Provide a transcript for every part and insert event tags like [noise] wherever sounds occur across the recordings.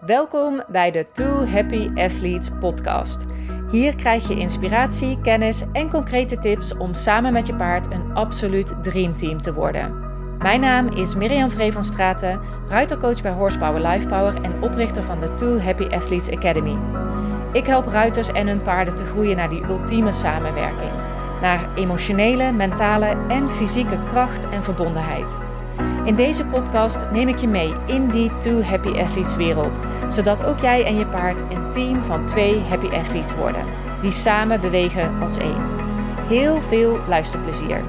Welkom bij de Two Happy Athletes podcast. Hier krijg je inspiratie, kennis en concrete tips om samen met je paard een absoluut dreamteam te worden. Mijn naam is Mirjam Vree van Straten, ruitercoach bij Horsepower Lifepower en oprichter van de Two Happy Athletes Academy. Ik help ruiters en hun paarden te groeien naar die ultieme samenwerking. Naar emotionele, mentale en fysieke kracht en verbondenheid. In deze podcast neem ik je mee in die Two Happy Athletes wereld, zodat ook jij en je paard een team van twee Happy Athletes worden, die samen bewegen als één. Heel veel luisterplezier.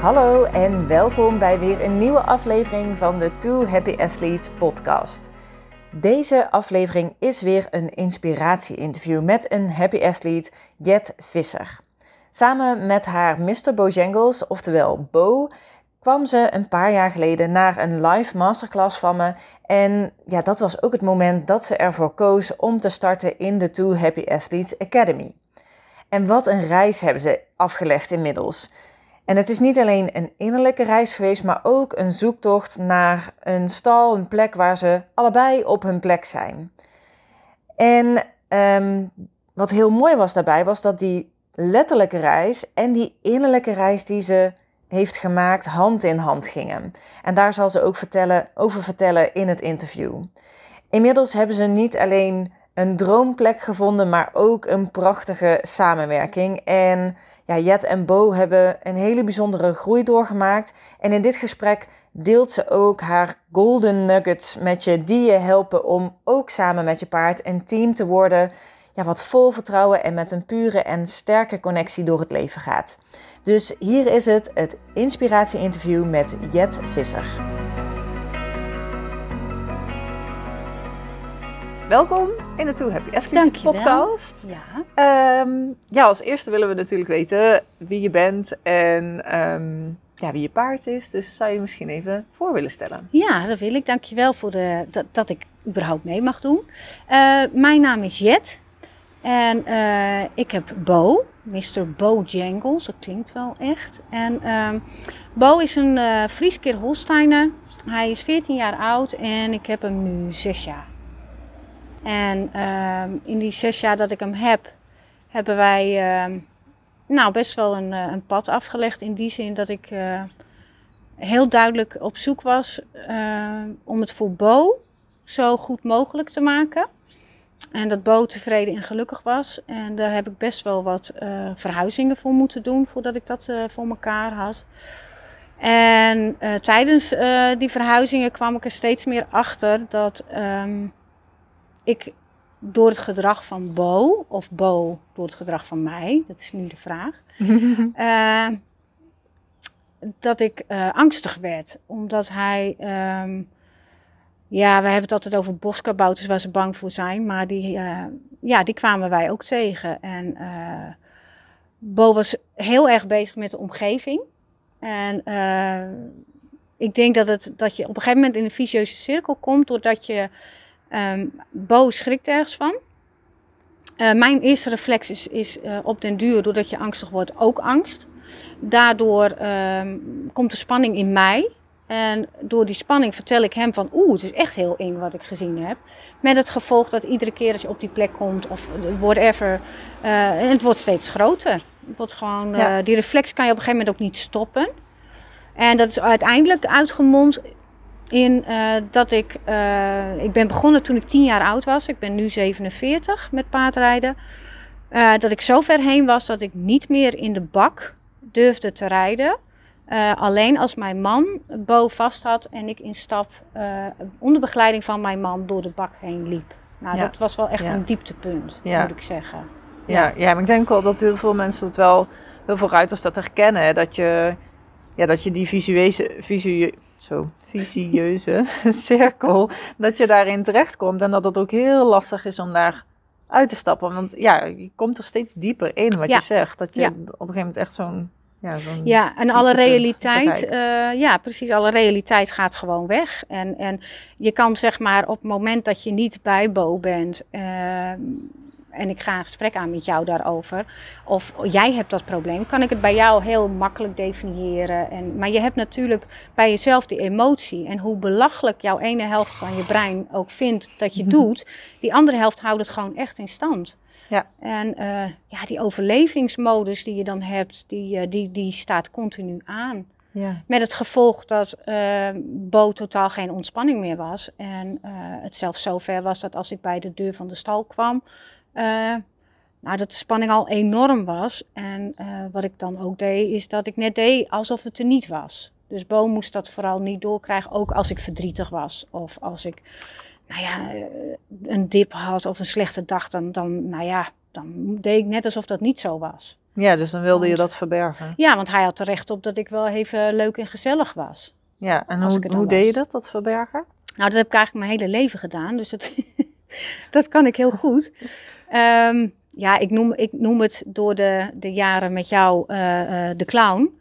Hallo en welkom bij weer een nieuwe aflevering van de Two Happy Athletes podcast. Deze aflevering is weer een inspiratie-interview met een happy athlete, Jet Visser. Samen met haar Mr. Bojangles, oftewel Bo, kwam ze een paar jaar geleden naar een live masterclass van me. En ja, dat was ook het moment dat ze ervoor koos om te starten in de Two Happy Athletes Academy. En wat een reis hebben ze afgelegd inmiddels. En het is niet alleen een innerlijke reis geweest, maar ook een zoektocht naar een stal, een plek waar ze allebei op hun plek zijn. En um, wat heel mooi was daarbij, was dat die letterlijke reis en die innerlijke reis die ze heeft gemaakt hand in hand gingen. En daar zal ze ook vertellen, over vertellen in het interview. Inmiddels hebben ze niet alleen een droomplek gevonden, maar ook een prachtige samenwerking. En ja, Jet en Bo hebben een hele bijzondere groei doorgemaakt. En in dit gesprek deelt ze ook haar golden nuggets met je, die je helpen om ook samen met je paard een team te worden ja, wat vol vertrouwen en met een pure en sterke connectie door het leven gaat. Dus hier is het, het inspiratie-interview met Jet Visser. Welkom in de Too Happy Athletes podcast. Ja. Um, ja, als eerste willen we natuurlijk weten wie je bent en um, ja, wie je paard is. Dus zou je misschien even voor willen stellen? Ja, dat wil ik. Dankjewel voor de, dat, dat ik überhaupt mee mag doen. Uh, mijn naam is Jet. En uh, ik heb Bo, Mr. Bo Jangles, dat klinkt wel echt. En uh, Bo is een uh, Frieskeer Holsteiner. Hij is 14 jaar oud en ik heb hem nu 6 jaar. En ehm, in die 6 jaar dat ik hem heb, hebben wij ehm, nou, best wel een, eh, een, pad afgelegd. In die zin dat ik eh, heel duidelijk op zoek was om het voor Bo zo goed mogelijk te maken. En dat Bo tevreden en gelukkig was. En daar heb ik best wel wat uh, verhuizingen voor moeten doen voordat ik dat uh, voor elkaar had. En uh, tijdens die verhuizingen kwam ik er steeds meer achter dat um, ik door het gedrag van Bo, of Bo door het gedrag van mij, dat is nu de vraag, [laughs] dat ik angstig werd. Omdat hij. Um, ja, we hebben het altijd over boskabouters waar ze bang voor zijn. Maar die, uh, ja, die kwamen wij ook tegen. En uh, Bo was heel erg bezig met de omgeving. En uh, ik denk dat, het, dat je op een gegeven moment in een vicieuze cirkel komt. Doordat je... Um, Bo schrikt ergens van. mijn eerste reflex is, is op den duur, doordat je angstig wordt, ook angst. Daardoor um, komt de spanning in mij. En door die spanning vertel ik hem van, oeh, het is echt heel eng wat ik gezien heb. Met het gevolg dat iedere keer als je op die plek komt of whatever, uh, het wordt steeds groter. Het wordt gewoon, uh, die reflex kan je op een gegeven moment ook niet stoppen. En dat is uiteindelijk uitgemond in uh, dat ik, ik ben begonnen toen ik 10 jaar oud was. Ik ben nu 47 met paardrijden. dat ik zo ver heen was dat ik niet meer in de bak durfde te rijden. Uh, alleen als mijn man Bo vast had en ik in stap uh, onder begeleiding van mijn man door de bak heen liep. Nou, dat was wel echt een dieptepunt, moet ik zeggen. Ja. ja, maar ik denk wel dat heel veel mensen dat wel, heel veel ruiters dat herkennen. Dat je, ja, dat je die visueu, zo, visieuze [laughs] cirkel, dat je daarin terechtkomt. En dat het ook heel lastig is om daar uit te stappen. Want ja, je komt er steeds dieper in wat je zegt. Dat je op een gegeven moment echt zo'n ja, ja, en alle realiteit, uh, ja, precies, alle realiteit gaat gewoon weg. En, en je kan zeg maar op het moment dat je niet bij Bo bent uh, en ik ga een gesprek aan met jou daarover, of jij hebt dat probleem, kan ik het bij jou heel makkelijk definiëren. En, maar je hebt natuurlijk bij jezelf die emotie. En hoe belachelijk jouw ene helft van je brein ook vindt dat je [laughs] doet, die andere helft houdt het gewoon echt in stand. Ja. En eh, ja, die overlevingsmodus die je dan hebt, die, eh, die, die staat continu aan. Ja. Met het gevolg dat eh, Bo totaal geen ontspanning meer was. En het zelfs zover was dat als ik bij de deur van de stal kwam, nou, dat de spanning al enorm was. En wat ik dan ook deed, is dat ik net deed alsof het er niet was. Dus Bo moest dat vooral niet doorkrijgen, ook als ik verdrietig was. Of als ik, nou ja, eh, een dip had of een slechte dag, dan, dan, nou ja, dan deed ik net alsof dat niet zo was. ja, dus dan wilde je dat verbergen. Ja, want hij had er recht op dat ik wel even leuk en gezellig was. Ja, en hoe, hoe deed je dat, dat verbergen? Nou, dat heb ik eigenlijk mijn hele leven gedaan, dus dat, [laughs] dat kan ik heel goed. Ehm, ja, ik noem, ik noem het door de, de jaren met jou eh, eh, de clown.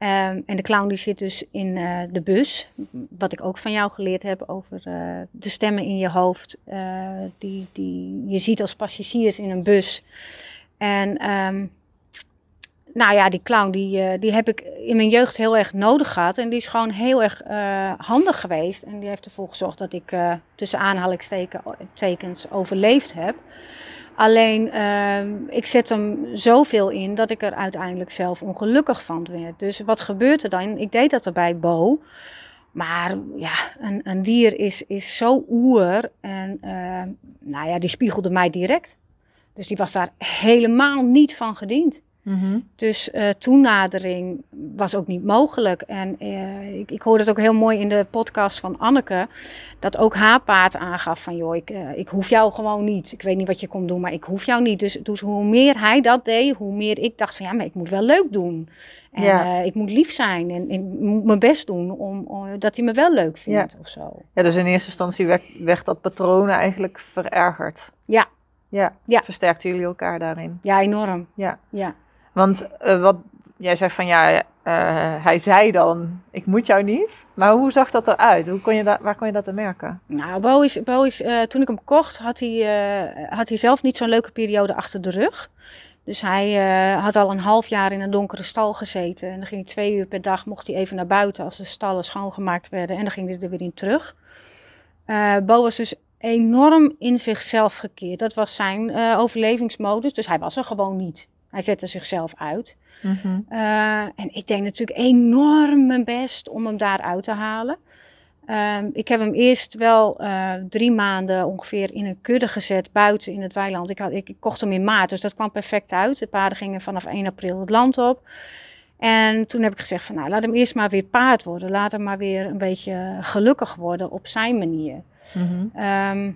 Ehm, en de clown die zit dus in eh, de bus, wat ik ook van jou geleerd heb over eh, de stemmen in je hoofd, eh, die, die je ziet als passagiers in een bus. En ehm, nou ja, die clown die, die heb ik in mijn jeugd heel erg nodig gehad. En die is gewoon heel erg handig geweest. En die heeft ervoor gezorgd dat ik tussen aanhalingstekens overleefd heb. Alleen, ehm, ik zet hem zoveel in dat ik er uiteindelijk zelf ongelukkig van werd. Dus wat gebeurt er dan? Ik deed dat er bij Bo. Maar ja, een, een dier is, is zo oer. En ehm, nou ja, die spiegelde mij direct. Dus die was daar helemaal niet van gediend. Mhm. Dus eh, toenadering was ook niet mogelijk. En eh, ik, ik hoorde het ook heel mooi in de podcast van Anneke. Dat ook haar paard aangaf van joh, ik, eh, ik hoef jou gewoon niet. Ik weet niet wat je komt doen, maar ik hoef jou niet. Dus, dus hoe meer hij dat deed, hoe meer ik dacht van ja, maar ik moet wel leuk doen. En Ja. ik moet lief zijn en, en ik moet mijn best doen om, om- dat hij me wel leuk vindt of zo. Ja, dus in eerste instantie werd, werd dat patroon eigenlijk verergerd. Ja. Ja, Ja. versterkten jullie elkaar daarin. Ja, enorm. Ja. Ja. Want eh, wat jij zegt van ja, eh, hij zei dan, ik moet jou niet. Maar hoe zag dat eruit? Hoe kon je dat, waar kon je dat aan merken? Nou, Bo is, is eh, toen ik hem kocht, had hij, had hij zelf niet zo'n leuke periode achter de rug. Dus hij had al een half jaar in een donkere stal gezeten. En dan ging hij twee uur per dag, mocht hij even naar buiten als de stallen schoongemaakt werden. En dan ging hij er weer in terug. Bo was dus enorm in zichzelf gekeerd. Dat was zijn overlevingsmodus. Dus hij was er gewoon niet. Hij zette zichzelf uit. Eh, en ik deed natuurlijk enorm mijn best om hem daaruit te halen. Ehm, ik heb hem eerst wel eh, drie maanden ongeveer in een kudde gezet buiten in het weiland. Ik, had, ik, ik kocht hem in maart, dus dat kwam perfect uit. De paarden gingen vanaf 1 april het land op. En toen heb ik gezegd van nou, laat hem eerst maar weer paard worden. Laat hem maar weer een beetje gelukkig worden op zijn manier. Ehm,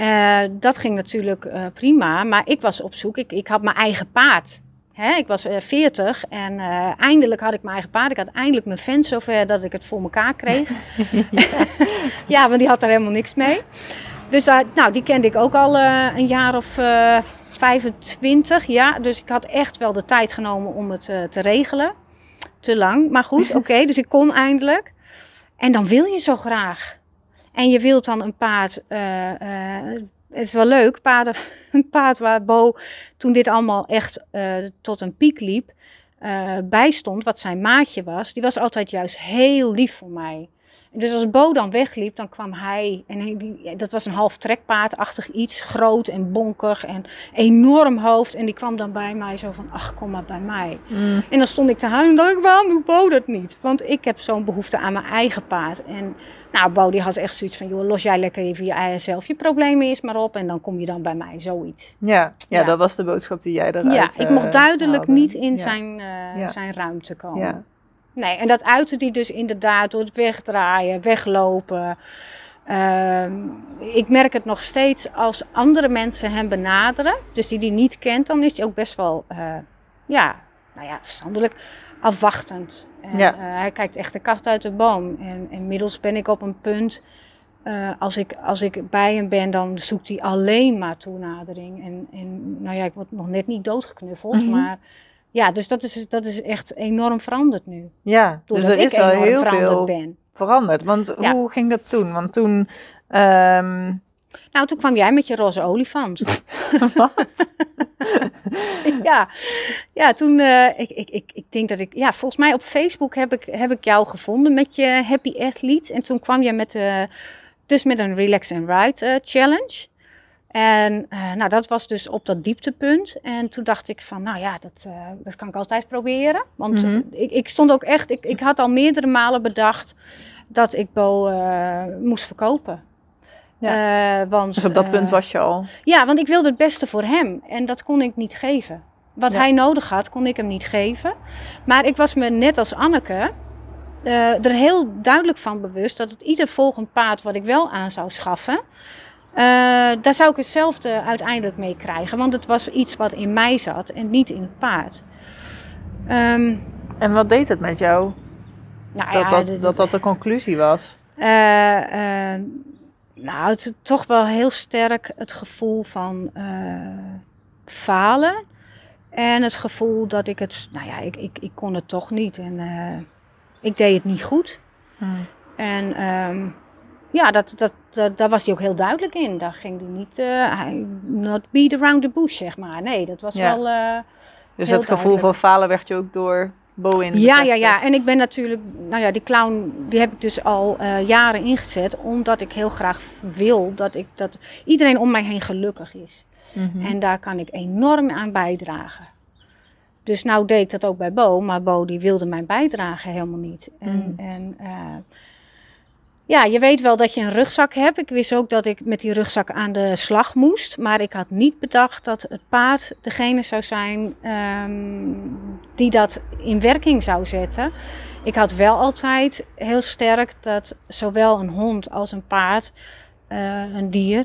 eh, dat ging natuurlijk eh, prima, maar ik was op zoek. Ik, ik had mijn eigen paard. Hè? Ik was eh 40 en eindelijk had ik mijn eigen paard. Ik had eindelijk mijn vent zover dat ik het voor elkaar kreeg. [laughs] [laughs] ja, want die had er helemaal niks mee. Dus nou, die kende ik ook al een jaar of eh 25. Ja, dus ik had echt wel de tijd genomen om het te regelen. Te lang, maar goed, [laughs] oké. dus ik kon eindelijk. En dan wil je zo graag. En je wilt dan een paard. eh, eh, het is wel leuk, [laughs] een paard waar Bo toen dit allemaal echt eh, tot een piek liep, bij stond, wat zijn maatje was. Die was altijd juist heel lief voor mij. Dus als Bo dan wegliep, dan kwam hij. En hij, die, ja, dat was een half trekpaardachtig iets, groot en bonkig en enorm hoofd. En die kwam dan bij mij zo van, ach, kom maar bij mij. En dan stond ik te huilen en dacht ik, waarom doet Bo dat niet? Want ik heb zo'n behoefte aan mijn eigen paard. En nou, Bo die had echt zoiets van, joh, los jij lekker even je eigen zelf je problemen eerst maar op. En dan kom je dan bij mij, zoiets. Ja, ja, Ja. dat was de boodschap die jij eruit ja, ik eh, mocht duidelijk haalde. niet in Ja. zijn, eh, Ja. zijn ruimte komen. Nee, en dat uitte die dus inderdaad door het wegdraaien, weglopen. Ehm, ik merk het nog steeds als andere mensen hem benaderen, dus die die niet kent, dan is hij ook best wel, eh, ja, nou ja, verstandelijk afwachtend. En, Ja. eh, hij kijkt echt de kat uit de boom. En inmiddels ben ik op een punt, eh, als, ik, als ik bij hem ben, dan zoekt hij alleen maar toenadering. En, en nou ja, ik word nog net niet doodgeknuffeld, Mhm. maar ja, dus dat is, dat is echt enorm veranderd nu. Ja, dus er is wel heel veel ben. veranderd. Want Ja. hoe ging dat toen? Want toen, ehm, Nou, toen kwam jij met je roze olifant. Wat? [laughs] [laughs] ja, ja toen, eh, ik, ik, ik, ik denk dat ik, ja, volgens mij op Facebook heb ik, heb ik jou gevonden met je Happy Athlete. En toen kwam jij met, uh, dus met een Relax and Ride uh, challenge. En nou, dat was dus op dat dieptepunt. En toen dacht ik van, nou ja, dat, dat kan ik altijd proberen. Want Mhm. ik, ik stond ook echt, ik, ik had al meerdere malen bedacht dat ik Bo moest verkopen. Ja. Want, Dus op dat punt was je al. Ja, want ik wilde het beste voor hem. En dat kon ik niet geven. Wat Ja. hij nodig had, kon ik hem niet geven. Maar ik was me net als Anneke er heel duidelijk van bewust dat het ieder volgend paard wat ik wel aan zou schaffen. Uh, daar zou ik hetzelfde uiteindelijk mee krijgen. Want het was iets wat in mij zat en niet in het paard. Um, en wat deed het met jou? Nou dat, ja, dat, dat dat de conclusie was. Eh, eh, nou, het is toch wel heel sterk het gevoel van eh, falen. En het gevoel dat ik het, nou ja, ik, ik, ik kon het toch niet. En eh, ik deed het niet goed. Hmm. En ehm, ja, dat, dat, dat, daar was hij ook heel duidelijk in. Daar ging hij niet, eh, hij- not beat around the bush, zeg maar. Nee, dat was Ja. wel... eh, Dus het gevoel duidelijk. van falen werd je ook door Bo in Ja, ja, bevestigd. ja. En ik ben natuurlijk, nou ja, die clown, die heb ik dus al eh, jaren ingezet, omdat ik heel graag wil dat, ik, dat iedereen om mij heen gelukkig is. Mhm. En daar kan ik enorm aan bijdragen. Dus nou deed ik dat ook bij Bo, maar Bo die wilde mijn bijdrage helemaal niet. En, Mm. en ja, je weet wel dat je een rugzak hebt. Ik wist ook dat ik met die rugzak aan de slag moest. Maar ik had niet bedacht dat het paard degene zou zijn ehm, die dat in werking zou zetten. Ik had wel altijd heel sterk dat zowel een hond als een paard, eh, een dier,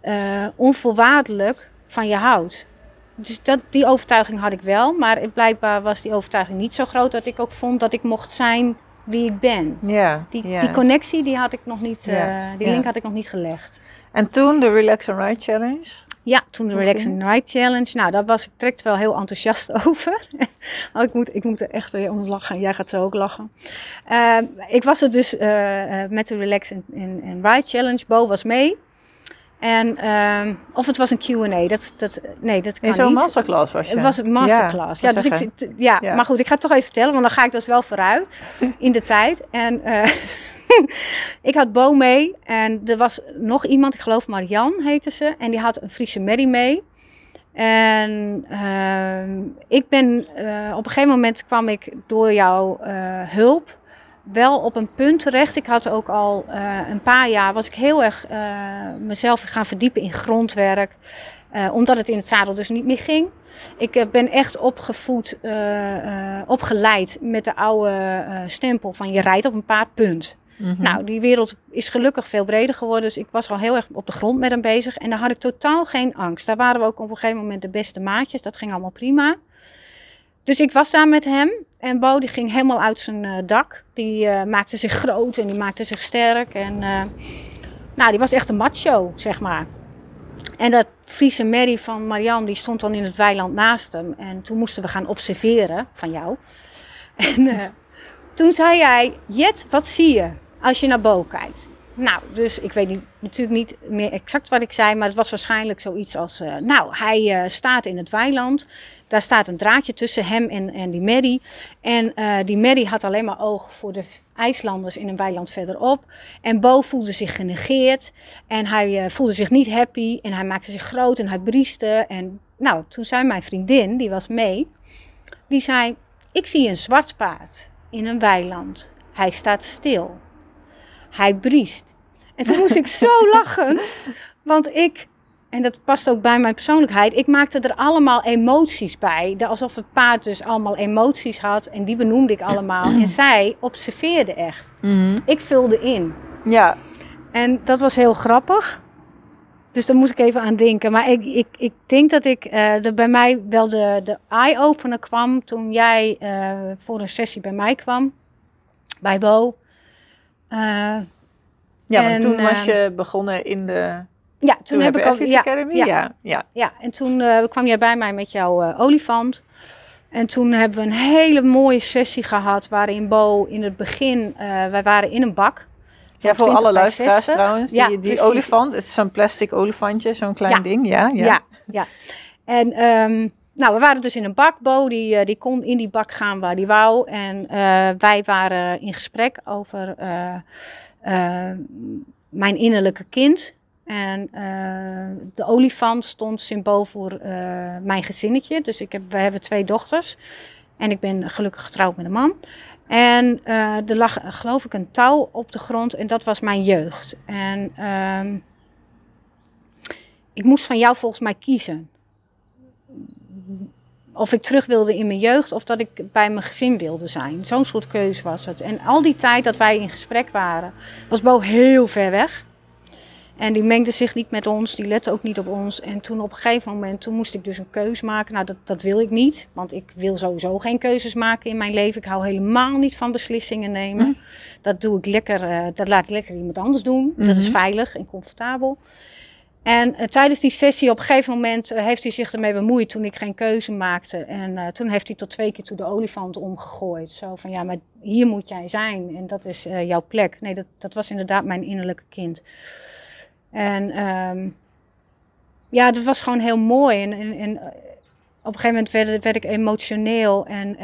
eh, onvoorwaardelijk van je houdt. Dus dat, die overtuiging had ik wel, maar blijkbaar was die overtuiging niet zo groot dat ik ook vond dat ik mocht zijn wie ik ben. Ja, Die, ja. die connectie die had ik nog niet, Ja, eh, die link had ik nog niet gelegd. En toen de Relax and Ride Challenge. Ja, toen de Hoe Relax and Ride Challenge. Nou, daar was ik direct wel heel enthousiast [laughs] over. oh, ik, moet, ik moet er echt weer om lachen. Jij gaat zo ook lachen. Eh, ik was er dus eh, eh, met de Relax and, and, and Ride Challenge. Bo was mee. En, ehm, of het was een Q&A. Dat, dat, nee, dat kan In zo'n masterclass was je. Het was een masterclass. Ja, Ja, dus ik, zeggen. ja, Ja. maar goed, ik ga het toch even vertellen, want dan ga ik dus wel vooruit [laughs] in de tijd. En eh, [laughs] ik had Bo mee en er was nog iemand, ik geloof Marian heette ze, en die had een Friese Mary mee. En ehm, ik ben, eh, op een gegeven moment kwam ik door jouw eh, hulp wel op een punt terecht. Ik had ook al eh, een paar jaar, was ik heel erg eh, mezelf gaan verdiepen in grondwerk. eh, omdat het in het zadel dus niet meer ging. Ik ben echt opgevoed, opgeleid met de oude stempel van je rijdt op een paard, punt. Mhm. Nou, die wereld is gelukkig veel breder geworden. Dus ik was al heel erg op de grond met hem bezig. En daar had ik totaal geen angst. Daar waren we ook op een gegeven moment de beste maatjes. Dat ging allemaal prima. Dus ik was daar met hem. En Bo die ging helemaal uit zijn eh, dak. Die eh, maakte zich groot en die maakte zich sterk. En eh, nou, die was echt een macho, zeg maar. En dat Friese Mary van Marianne, die stond dan in het weiland naast hem. En toen moesten we gaan observeren van jou. [laughs] En toen zei jij, Jet, wat zie je als je naar Bo kijkt? Nou, dus ik weet niet, natuurlijk niet meer exact wat ik zei, maar het was waarschijnlijk zoiets als... eh, nou, hij eh, staat in het weiland, daar staat een draadje tussen hem en, en die Mary. En eh, die Mary had alleen maar oog voor de IJslanders in een weiland verderop. En Bo voelde zich genegeerd en hij voelde zich niet happy en hij maakte zich groot en hij brieste. En nou, toen zei mijn vriendin, die was mee, die zei... Ik zie een zwart paard in een weiland. Hij staat stil. Hij briest. En toen moest ik zo [laughs] lachen, want ik, en dat past ook bij mijn persoonlijkheid, ik maakte er allemaal emoties bij. De- Alsof het paard dus allemaal emoties had en die benoemde ik allemaal. En [clears throat] zij observeerde echt. Mhm. Ik vulde in. Ja, En dat was heel grappig. Dus daar moest ik even aan denken. Maar ik, ik, ik denk dat ik eh er bij mij wel de, de eye-opener kwam toen jij eh, voor een sessie bij mij kwam. Bij Bo. Eh, ja want En, toen was ehm, je begonnen in de ja, toen, toen heb ik al. Ja, Academy. ja. Ja, ja. ja, en toen eh, kwam jij bij mij met jouw eh, olifant. En toen hebben we een hele mooie sessie gehad waarin Bo in het begin, eh, wij waren in een bak. Ja, voor 20 alle luisteraars 60. trouwens. Ja, die die olifant, het is zo'n plastic olifantje, zo'n klein ding. Ja, ja. Ja, ja. En ehm, nou, we waren dus in een bak. Bo, die, eh, die kon in die bak gaan waar die wou. En eh, wij waren in gesprek over eh, mijn innerlijke kind. En de olifant stond symbool voor mijn gezinnetje. Dus ik heb, we hebben twee dochters. En ik ben gelukkig getrouwd met een man. En er lag, geloof ik, een touw op de grond. En dat was mijn jeugd. En ehm, ik moest van jou volgens mij kiezen. Of ik terug wilde in mijn jeugd of dat ik bij mijn gezin wilde zijn. Zo'n soort keuze was het. En al die tijd dat wij in gesprek waren, was Bo heel ver weg. En die mengde zich niet met ons, die lette ook niet op ons. En toen op een gegeven moment, toen moest ik dus een keuze maken. Nou, dat, dat wil ik niet, want ik wil sowieso geen keuzes maken in mijn leven. Ik hou helemaal niet van beslissingen nemen. Dat doe ik lekker, eh, dat laat ik lekker iemand anders doen. Dat is Mhm. veilig en comfortabel. En eh, tijdens die sessie op een gegeven moment eh, heeft hij zich ermee bemoeid toen ik geen keuze maakte. En eh, toen heeft hij tot twee keer toe de olifant omgegooid. Zo van ja, maar hier moet jij zijn en dat is jouw plek. Nee, dat, dat was inderdaad mijn innerlijke kind. En ehm, ja, dat was gewoon heel mooi. En, en, op een gegeven moment werd, werd ik emotioneel. En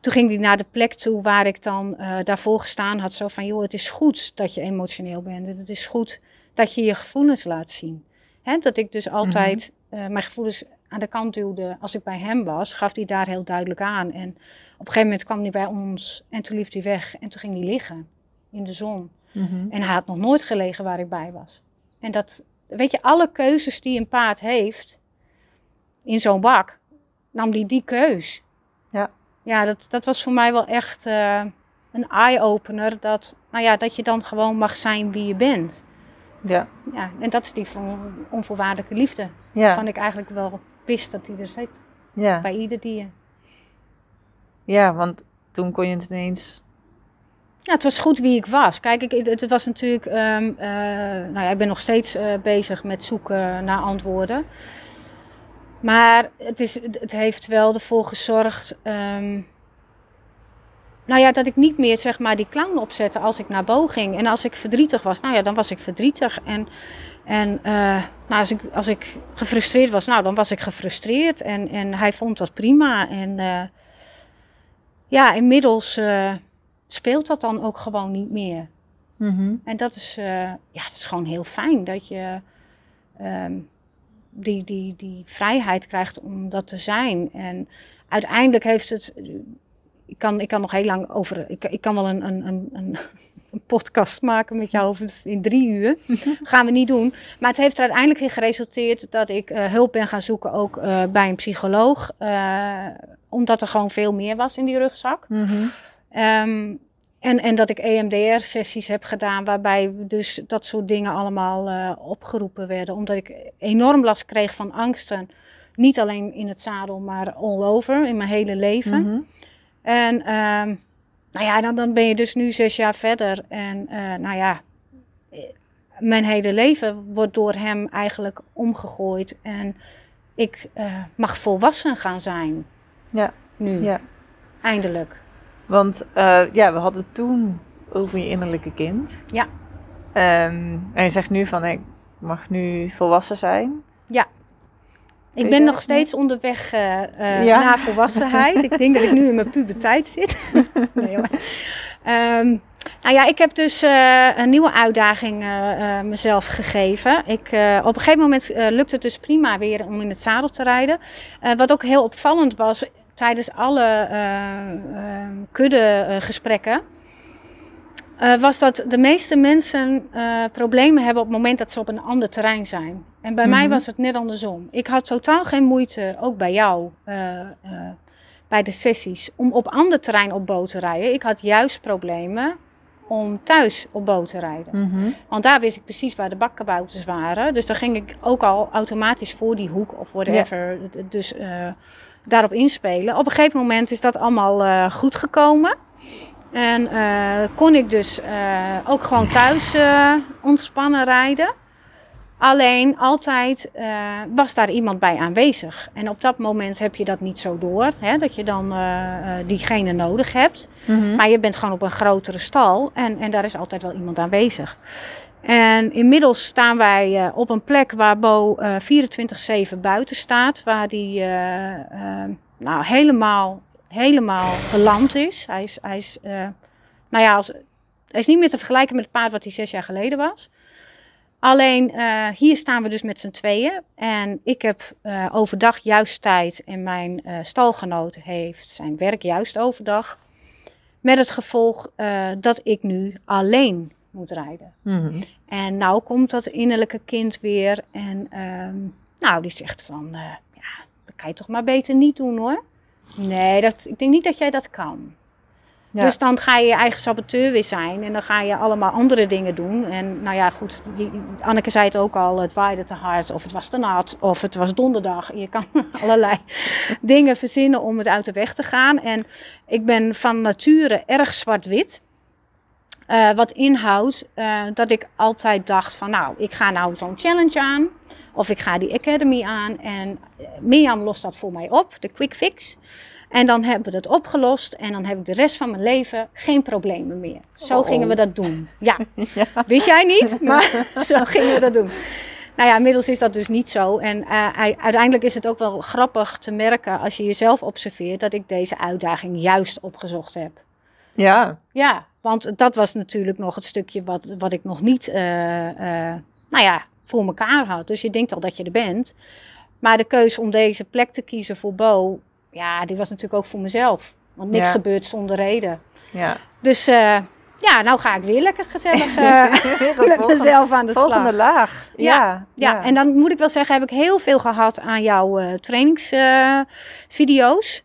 toen ging hij naar de plek toe waar ik dan daarvoor gestaan had. Zo van, joh, het is goed dat je emotioneel bent. En het is goed dat je je gevoelens laat zien. Dat ik dus altijd eh, mijn gevoelens aan de kant duwde. Als ik bij hem was, gaf hij daar heel duidelijk aan. En op een gegeven moment kwam hij bij ons en toen liep hij weg. En toen ging hij liggen in de zon. Mhm. En hij had nog nooit gelegen waar ik bij was. En dat, weet je, alle keuzes die een paard heeft in zo'n bak, nam die die keus. Ja. Ja, dat, dat was voor mij wel echt eh, een eye-opener. Dat, nou ja, dat je dan gewoon mag zijn wie je bent. Ja. Ja, en dat is die van onvoorwaardelijke liefde. Ja. Waarvan ik eigenlijk wel wist dat die er zit. Ja. Bij ieder dier. ja, want toen kon je het ineens... Ja, het was goed wie ik was. Kijk, ik, het, het was natuurlijk. ehm, eh, nou ja, ik ben nog steeds eh, bezig met zoeken naar antwoorden. Maar het, is, het heeft wel ervoor gezorgd. ehm, nou ja, dat ik niet meer zeg maar die clown opzette als ik naar Bo ging. En als ik verdrietig was, nou ja, dan was ik verdrietig. En, en eh, nou, als, ik, als ik gefrustreerd was, nou, dan was ik gefrustreerd. En, en hij vond dat prima. En eh, ja, inmiddels. eh, speelt dat dan ook gewoon niet meer. Mhm. En dat is, ja, het is gewoon heel fijn dat je ehm, die, die, die vrijheid krijgt om dat te zijn. En uiteindelijk heeft het. Ik kan, ik kan nog heel lang over. Ik, ik kan wel een, een, een, een podcast maken met jou in drie uur. [laughs] gaan we niet doen. Maar het heeft er uiteindelijk in geresulteerd dat ik eh, hulp ben gaan zoeken, ook eh, bij een psycholoog. eh, omdat er gewoon veel meer was in die rugzak. Mhm. Ehm, en, en dat ik EMDR-sessies heb gedaan, waarbij dus dat soort dingen allemaal opgeroepen werden. Omdat ik enorm last kreeg van angsten. Niet alleen in het zadel, maar all over, in mijn hele leven. Mhm. En ehm, nou ja, dan, dan ben je dus nu zes jaar verder. En eh, nou ja, eh, mijn hele leven wordt door hem eigenlijk omgegooid. En ik eh, mag volwassen gaan zijn. Ja. Nu, Ja. eindelijk. Want ja, we hadden toen over je innerlijke kind. Ja. Ehm, en je zegt nu van, ik mag nu volwassen zijn. Ik ben nog steeds onderweg eh, eh, Ja. naar volwassenheid. ik denk dat ik nu in mijn puberteit zit. [laughs] nee. Ehm, nou ja, ik heb dus eh, een nieuwe uitdaging mezelf gegeven. Ik, op een gegeven moment lukt het dus prima weer om in het zadel te rijden. Wat ook heel opvallend was tijdens alle kuddegesprekken. Eh, was dat de meeste mensen eh, problemen hebben op het moment dat ze op een ander terrein zijn. En bij mij Mhm. was het net andersom. Ik had totaal geen moeite, ook bij jou, eh, bij de sessies, om op ander terrein op boot te rijden. Ik had juist problemen om thuis op boot te rijden. Mhm. Want daar wist ik precies waar de bakkabouters waren. Dus dan ging ik ook al automatisch voor die hoek of whatever. Dus daarop inspelen. Op een gegeven moment is dat allemaal goed gekomen. En eh, kon ik dus eh, ook gewoon thuis eh, ontspannen rijden. Alleen altijd was daar iemand bij aanwezig. En op dat moment heb je dat niet zo door, hè, dat je dan diegene nodig hebt. Mm -hmm. Maar je bent gewoon op een grotere stal en, en daar is altijd wel iemand aanwezig. En inmiddels staan wij op een plek waar Bo 24-7 buiten staat, waar die nou, helemaal, helemaal geland is. Hij is, hij is nou ja, als, hij is niet meer te vergelijken met het paard wat hij zes jaar geleden was. Alleen uh, hier staan we dus met z'n tweeën. En ik heb uh, overdag juist tijd. En mijn stalgenoot heeft zijn werk juist overdag. Met het gevolg dat ik nu alleen moet rijden. Mm -hmm. En nou komt dat innerlijke kind weer. En ehm, nou, die zegt van, ja, dat kan je toch maar beter niet doen hoor. Nee, dat, ik denk niet dat jij dat kan. Dus dan ga je je eigen saboteur weer zijn en dan ga je allemaal andere dingen doen. En nou ja, goed, die, Anneke zei het ook al, het waaide te hard of het was te nat of het was donderdag. Je kan [laughs] allerlei dingen verzinnen om het uit de weg te gaan. En ik ben van nature erg zwart-wit. Uh, wat inhoudt uh, dat ik altijd dacht van nou, ik ga nou zo'n challenge aan. Of ik ga die academy aan. En Mirjam lost dat voor mij op, de quick fix. En dan hebben we het opgelost en dan heb ik de rest van mijn leven geen problemen meer. Zo oh. gingen we dat doen. Ja. [laughs] ja. wist jij niet, [laughs] maar zo gingen we dat doen. Nou ja, inmiddels is dat dus niet zo. En uh, uiteindelijk is het ook wel grappig te merken als je jezelf observeert dat ik deze uitdaging juist opgezocht heb. Ja. Ja, want dat was natuurlijk nog het stukje wat, wat ik nog niet, uh, uh, nou ja, voor elkaar had. Dus je denkt al dat je er bent. Maar de keuze om deze plek te kiezen voor Bo ja, die was natuurlijk ook voor mezelf. Want niks gebeurt zonder reden. Ja. Dus uh, ja, nou ga ik weer lekker gezellig uh, met mezelf aan de slag. Volgende laag. Ja, ja, ja, en dan moet ik wel zeggen, heb ik heel veel gehad aan jouw uh, trainingsvideo's.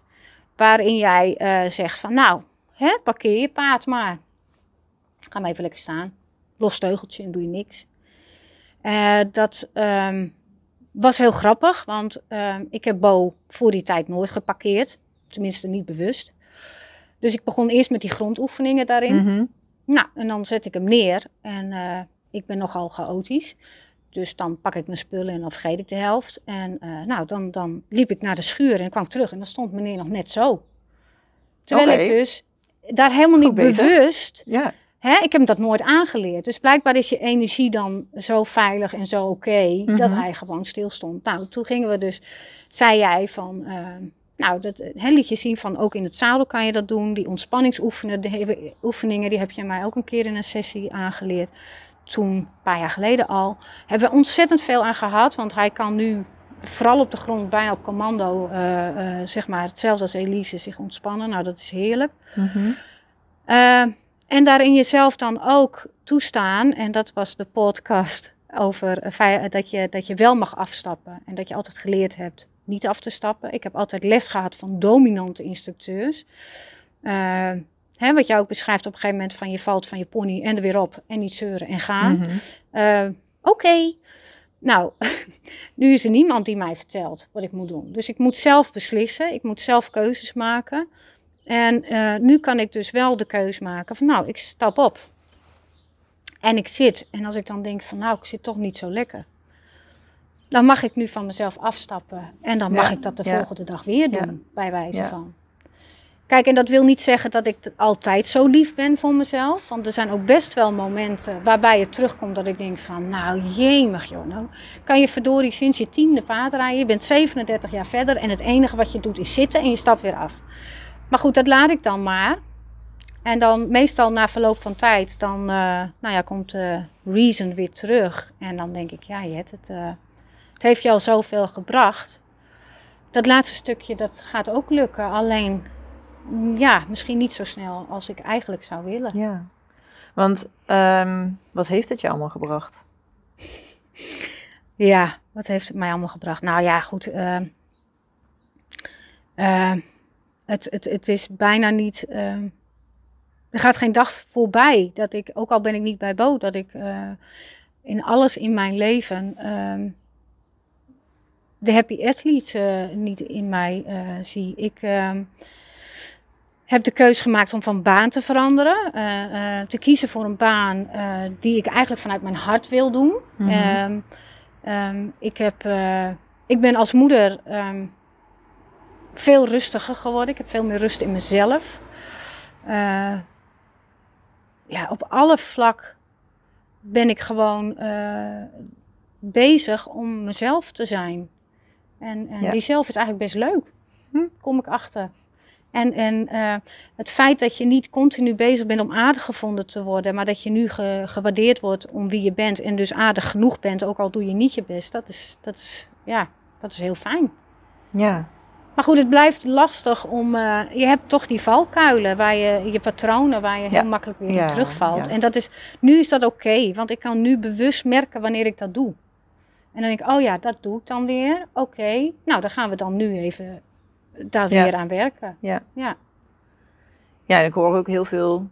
waarin jij zegt van, nou, hè, parkeer je paard maar. Ga maar even lekker staan. Los teugeltje en doe je niks. Dat... Um, was heel grappig, want uh, ik heb Bo voor die tijd nooit geparkeerd. Tenminste, niet bewust. Dus ik begon eerst met die grondoefeningen daarin. Mm -hmm. Nou, en dan zet ik hem neer. En uh, ik ben nogal chaotisch. Dus dan pak ik mijn spullen en dan vergeet ik de helft. En uh, nou, dan, dan liep ik naar de schuur en kwam ik terug. En dan stond meneer nog net zo. Terwijl okay. ik dus daar helemaal niet bewust... Ja Hè, ik heb dat nooit aangeleerd. Dus blijkbaar is je energie dan zo veilig en zo oké okay, mm -hmm. dat hij gewoon stil stond. Nou, toen gingen we dus, zei jij van, uh, nou, dat hè, liet je zien van ook in het zadel kan je dat doen. Die ontspanningsoefeningen, die heb je mij ook een keer in een sessie aangeleerd. Toen, een paar jaar geleden al. Hebben we ontzettend veel aan gehad, want hij kan nu vooral op de grond, bijna op commando, uh, uh, zeg maar hetzelfde als Elise, zich ontspannen. Nou, dat is heerlijk. Mm -hmm. En daarin jezelf dan ook toestaan. En dat was de podcast over dat je, dat je wel mag afstappen. En dat je altijd geleerd hebt niet af te stappen. Ik heb altijd les gehad van dominante instructeurs. Uh, hè, wat jij ook beschrijft op een gegeven moment van je valt van je pony en er weer op. En niet zeuren en gaan. Mm -hmm. uh, Oké. Okay. Nou, [laughs] nu is er niemand die mij vertelt wat ik moet doen. Dus ik moet zelf beslissen. Ik moet zelf keuzes maken. En uh, nu kan ik dus wel de keus maken van nou, ik stap op. En ik zit. En als ik dan denk van nou, ik zit toch niet zo lekker. Dan mag ik nu van mezelf afstappen. En dan mag ja, ik dat de ja. volgende dag weer doen, ja. bij wijze van. Kijk, en dat wil niet zeggen dat ik altijd zo lief ben voor mezelf. Want er zijn ook best wel momenten waarbij je terugkomt dat ik denk van... Nou, jemig joh, nou kan je verdorie sinds je tiende paard rijden. Je bent 37 jaar verder en het enige wat je doet is zitten en je stapt weer af. Maar goed, dat laat ik dan maar. En dan meestal na verloop van tijd, dan uh, nou ja, komt uh, Reason weer terug. En dan denk ik, ja Jet, het, uh, het heeft je al zoveel gebracht. Dat laatste stukje, dat gaat ook lukken. Alleen, ja, misschien niet zo snel als ik eigenlijk zou willen. Ja, want um, wat heeft het je allemaal gebracht? ja, wat heeft het mij allemaal gebracht? Nou ja, goed. Uh, het, het, het is bijna niet. Uh, er gaat geen dag voorbij dat ik, ook al ben ik niet bij Bo, dat ik uh, in alles in mijn leven uh, de happy athlete uh, niet in mij zie. Ik ehm, heb de keuze gemaakt om van baan te veranderen. te kiezen voor een baan die ik eigenlijk vanuit mijn hart wil doen. Mm -hmm. Ehm, ik, heb, eh, ik ben als moeder ehm, veel rustiger geworden. Ik heb veel meer rust in mezelf. Uh, ja, op alle vlak ben ik gewoon uh, bezig om mezelf te zijn. En, en ja. die zelf is eigenlijk best leuk. Hm? Kom ik achter. En, en uh, het feit dat je niet continu bezig bent om aardig gevonden te worden, maar dat je nu ge, gewaardeerd wordt om wie je bent en dus aardig genoeg bent, ook al doe je niet je best, dat is, dat is, ja, dat is heel fijn. Ja. Maar goed, het blijft lastig om. Uh, je hebt toch die valkuilen, waar je, je patronen, waar je heel makkelijk weer ja, terugvalt. Ja. En dat is, nu is dat oké, okay, want ik kan nu bewust merken wanneer ik dat doe. En dan denk ik, oh ja, dat doe ik dan weer. Oké, okay. nou dan gaan we dan nu even daar weer aan werken. Ja. ja. Ja, en ik hoor ook heel veel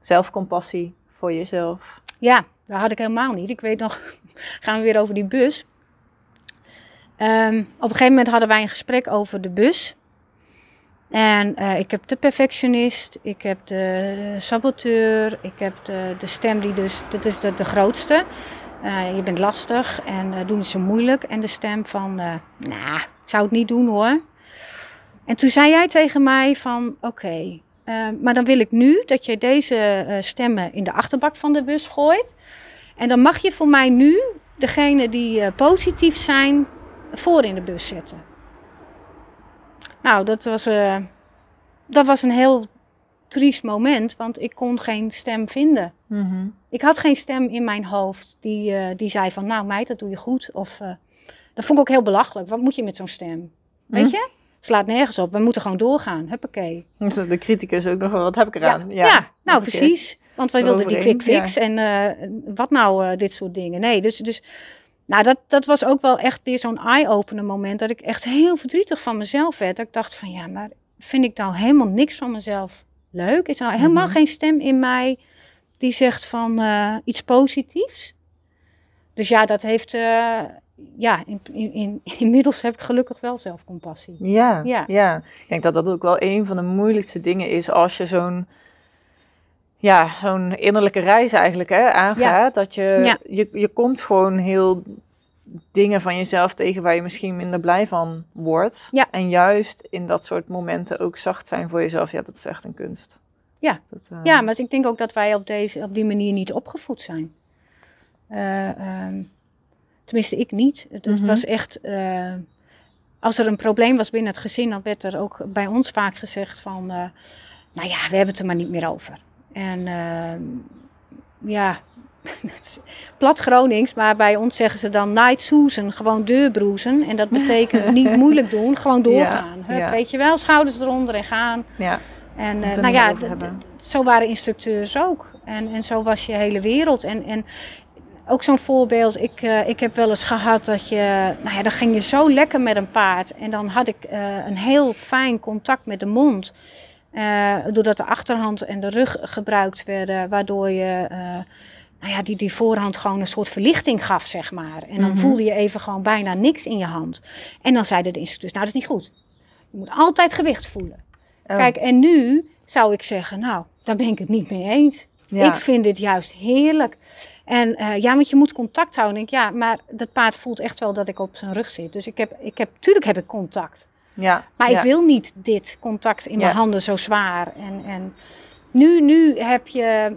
zelfcompassie voor jezelf. Ja, dat had ik helemaal niet. Ik weet nog, [laughs] gaan we weer over die bus. Um, op een gegeven moment hadden wij een gesprek over de bus. En uh, ik heb de perfectionist, ik heb de saboteur, ik heb de, de stem die dus, dat is de, de grootste. Uh, je bent lastig en uh, doen zo moeilijk. En de stem van, nou, ik zou het niet doen hoor. En toen zei jij tegen mij van, oké, okay, maar dan wil ik nu dat je deze stemmen in de achterbak van de bus gooit. En dan mag je voor mij nu degene die positief zijn, voor in de bus zetten. Nou, dat was, uh, dat was een heel triest moment, want ik kon geen stem vinden. Mm -hmm. Ik had geen stem in mijn hoofd die, uh, die zei van, nou meid, dat doe je goed. Of, uh, dat vond ik ook heel belachelijk. Wat moet je met zo'n stem? Weet mm. je? Het slaat nergens op. We moeten gewoon doorgaan. Huppakee. Dus de criticus ook nog wel, wat heb ik eraan? Ja, ja, ja nou precies. Want wij wilden die quick fix ja. en wat nou dit soort dingen. Nee, dus... dus nou, dat, dat was ook wel echt weer zo'n eye-opener moment. Dat ik echt heel verdrietig van mezelf werd. Dat ik dacht van ja, maar vind ik nou helemaal niks van mezelf leuk? Is er nou helemaal mm -hmm. geen stem in mij die zegt van uh, iets positiefs? Dus ja, dat heeft. Uh, ja, in, in, in, [laughs] inmiddels heb ik gelukkig wel zelfcompassie. Ja, ja, ja. Ik denk dat dat ook wel een van de moeilijkste dingen is als je zo'n ja, zo'n innerlijke reis eigenlijk hè, aangaat. Ja. Dat je, ja. je, je komt gewoon heel dingen van jezelf tegen waar je misschien minder blij van wordt. Ja. En juist in dat soort momenten ook zacht zijn voor jezelf. Ja, dat is echt een kunst. Ja, dat, uh... ja maar ik denk ook dat wij op, deze, op die manier niet opgevoed zijn. Uh, um, tenminste, ik niet. Het, mm -hmm. was echt... Uh, als er een probleem was binnen het gezin, dan werd er ook bij ons vaak gezegd van... nou ja, we hebben het er maar niet meer over. En uh, ja, [laughs] plat Gronings, maar bij ons zeggen ze dan night Susan, gewoon deurbroezen. En dat betekent [laughs] niet moeilijk doen, gewoon doorgaan. Ja, ja. Weet je wel, schouders eronder en gaan. Ja. En uh, nou ja, zo waren instructeurs ook. En, en zo was je hele wereld. En, en ook zo'n voorbeeld, ik, uh, ik heb wel eens gehad dat je, nou ja, dan ging je zo lekker met een paard. En dan had ik uh, een heel fijn contact met de mond. Uh, doordat de achterhand en de rug gebruikt werden, waardoor je uh, nou ja, die, die voorhand gewoon een soort verlichting gaf, zeg maar. En dan mm -hmm. voelde je even gewoon bijna niks in je hand. En dan zeiden de instructeurs, nou dat is niet goed. Je moet altijd gewicht voelen. Oh. Kijk, en nu zou ik zeggen, nou, daar ben ik het niet mee eens. Ja. Ik vind dit juist heerlijk. En uh, ja, want je moet contact houden. Ik, ja, maar dat paard voelt echt wel dat ik op zijn rug zit. Dus ik heb, ik heb, tuurlijk heb ik contact. Ja, maar ja. ik wil niet dit contact in mijn ja. handen zo zwaar. En, en nu, nu heb je,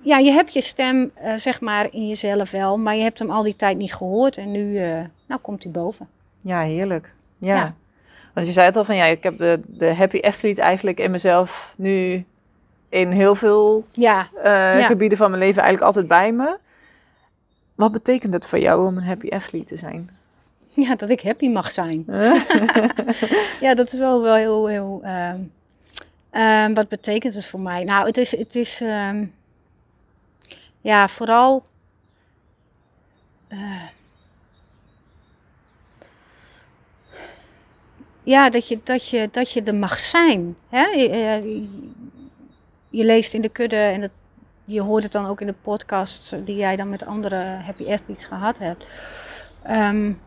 ja, je hebt je stem uh, zeg maar in jezelf wel, maar je hebt hem al die tijd niet gehoord. En nu, uh, nou komt hij boven. Ja, heerlijk. Ja. ja. Want je zei het al van, ja, ik heb de, de happy athlete eigenlijk in mezelf nu in heel veel ja. Uh, gebieden van mijn leven eigenlijk altijd bij me. Wat betekent het voor jou om een happy athlete te zijn? [laughs] Ja, dat ik happy mag zijn. [laughs] [laughs] ja, dat is wel, wel heel, heel. Uh, uh, wat betekent het voor mij? Nou, het is, het is uh, ja, vooral. eh ja, dat je, dat, je, dat je er mag zijn. Hè? Je, je leest in de kudde en dat, je hoort het dan ook in de podcast die jij dan met andere happy athletes gehad hebt. Um,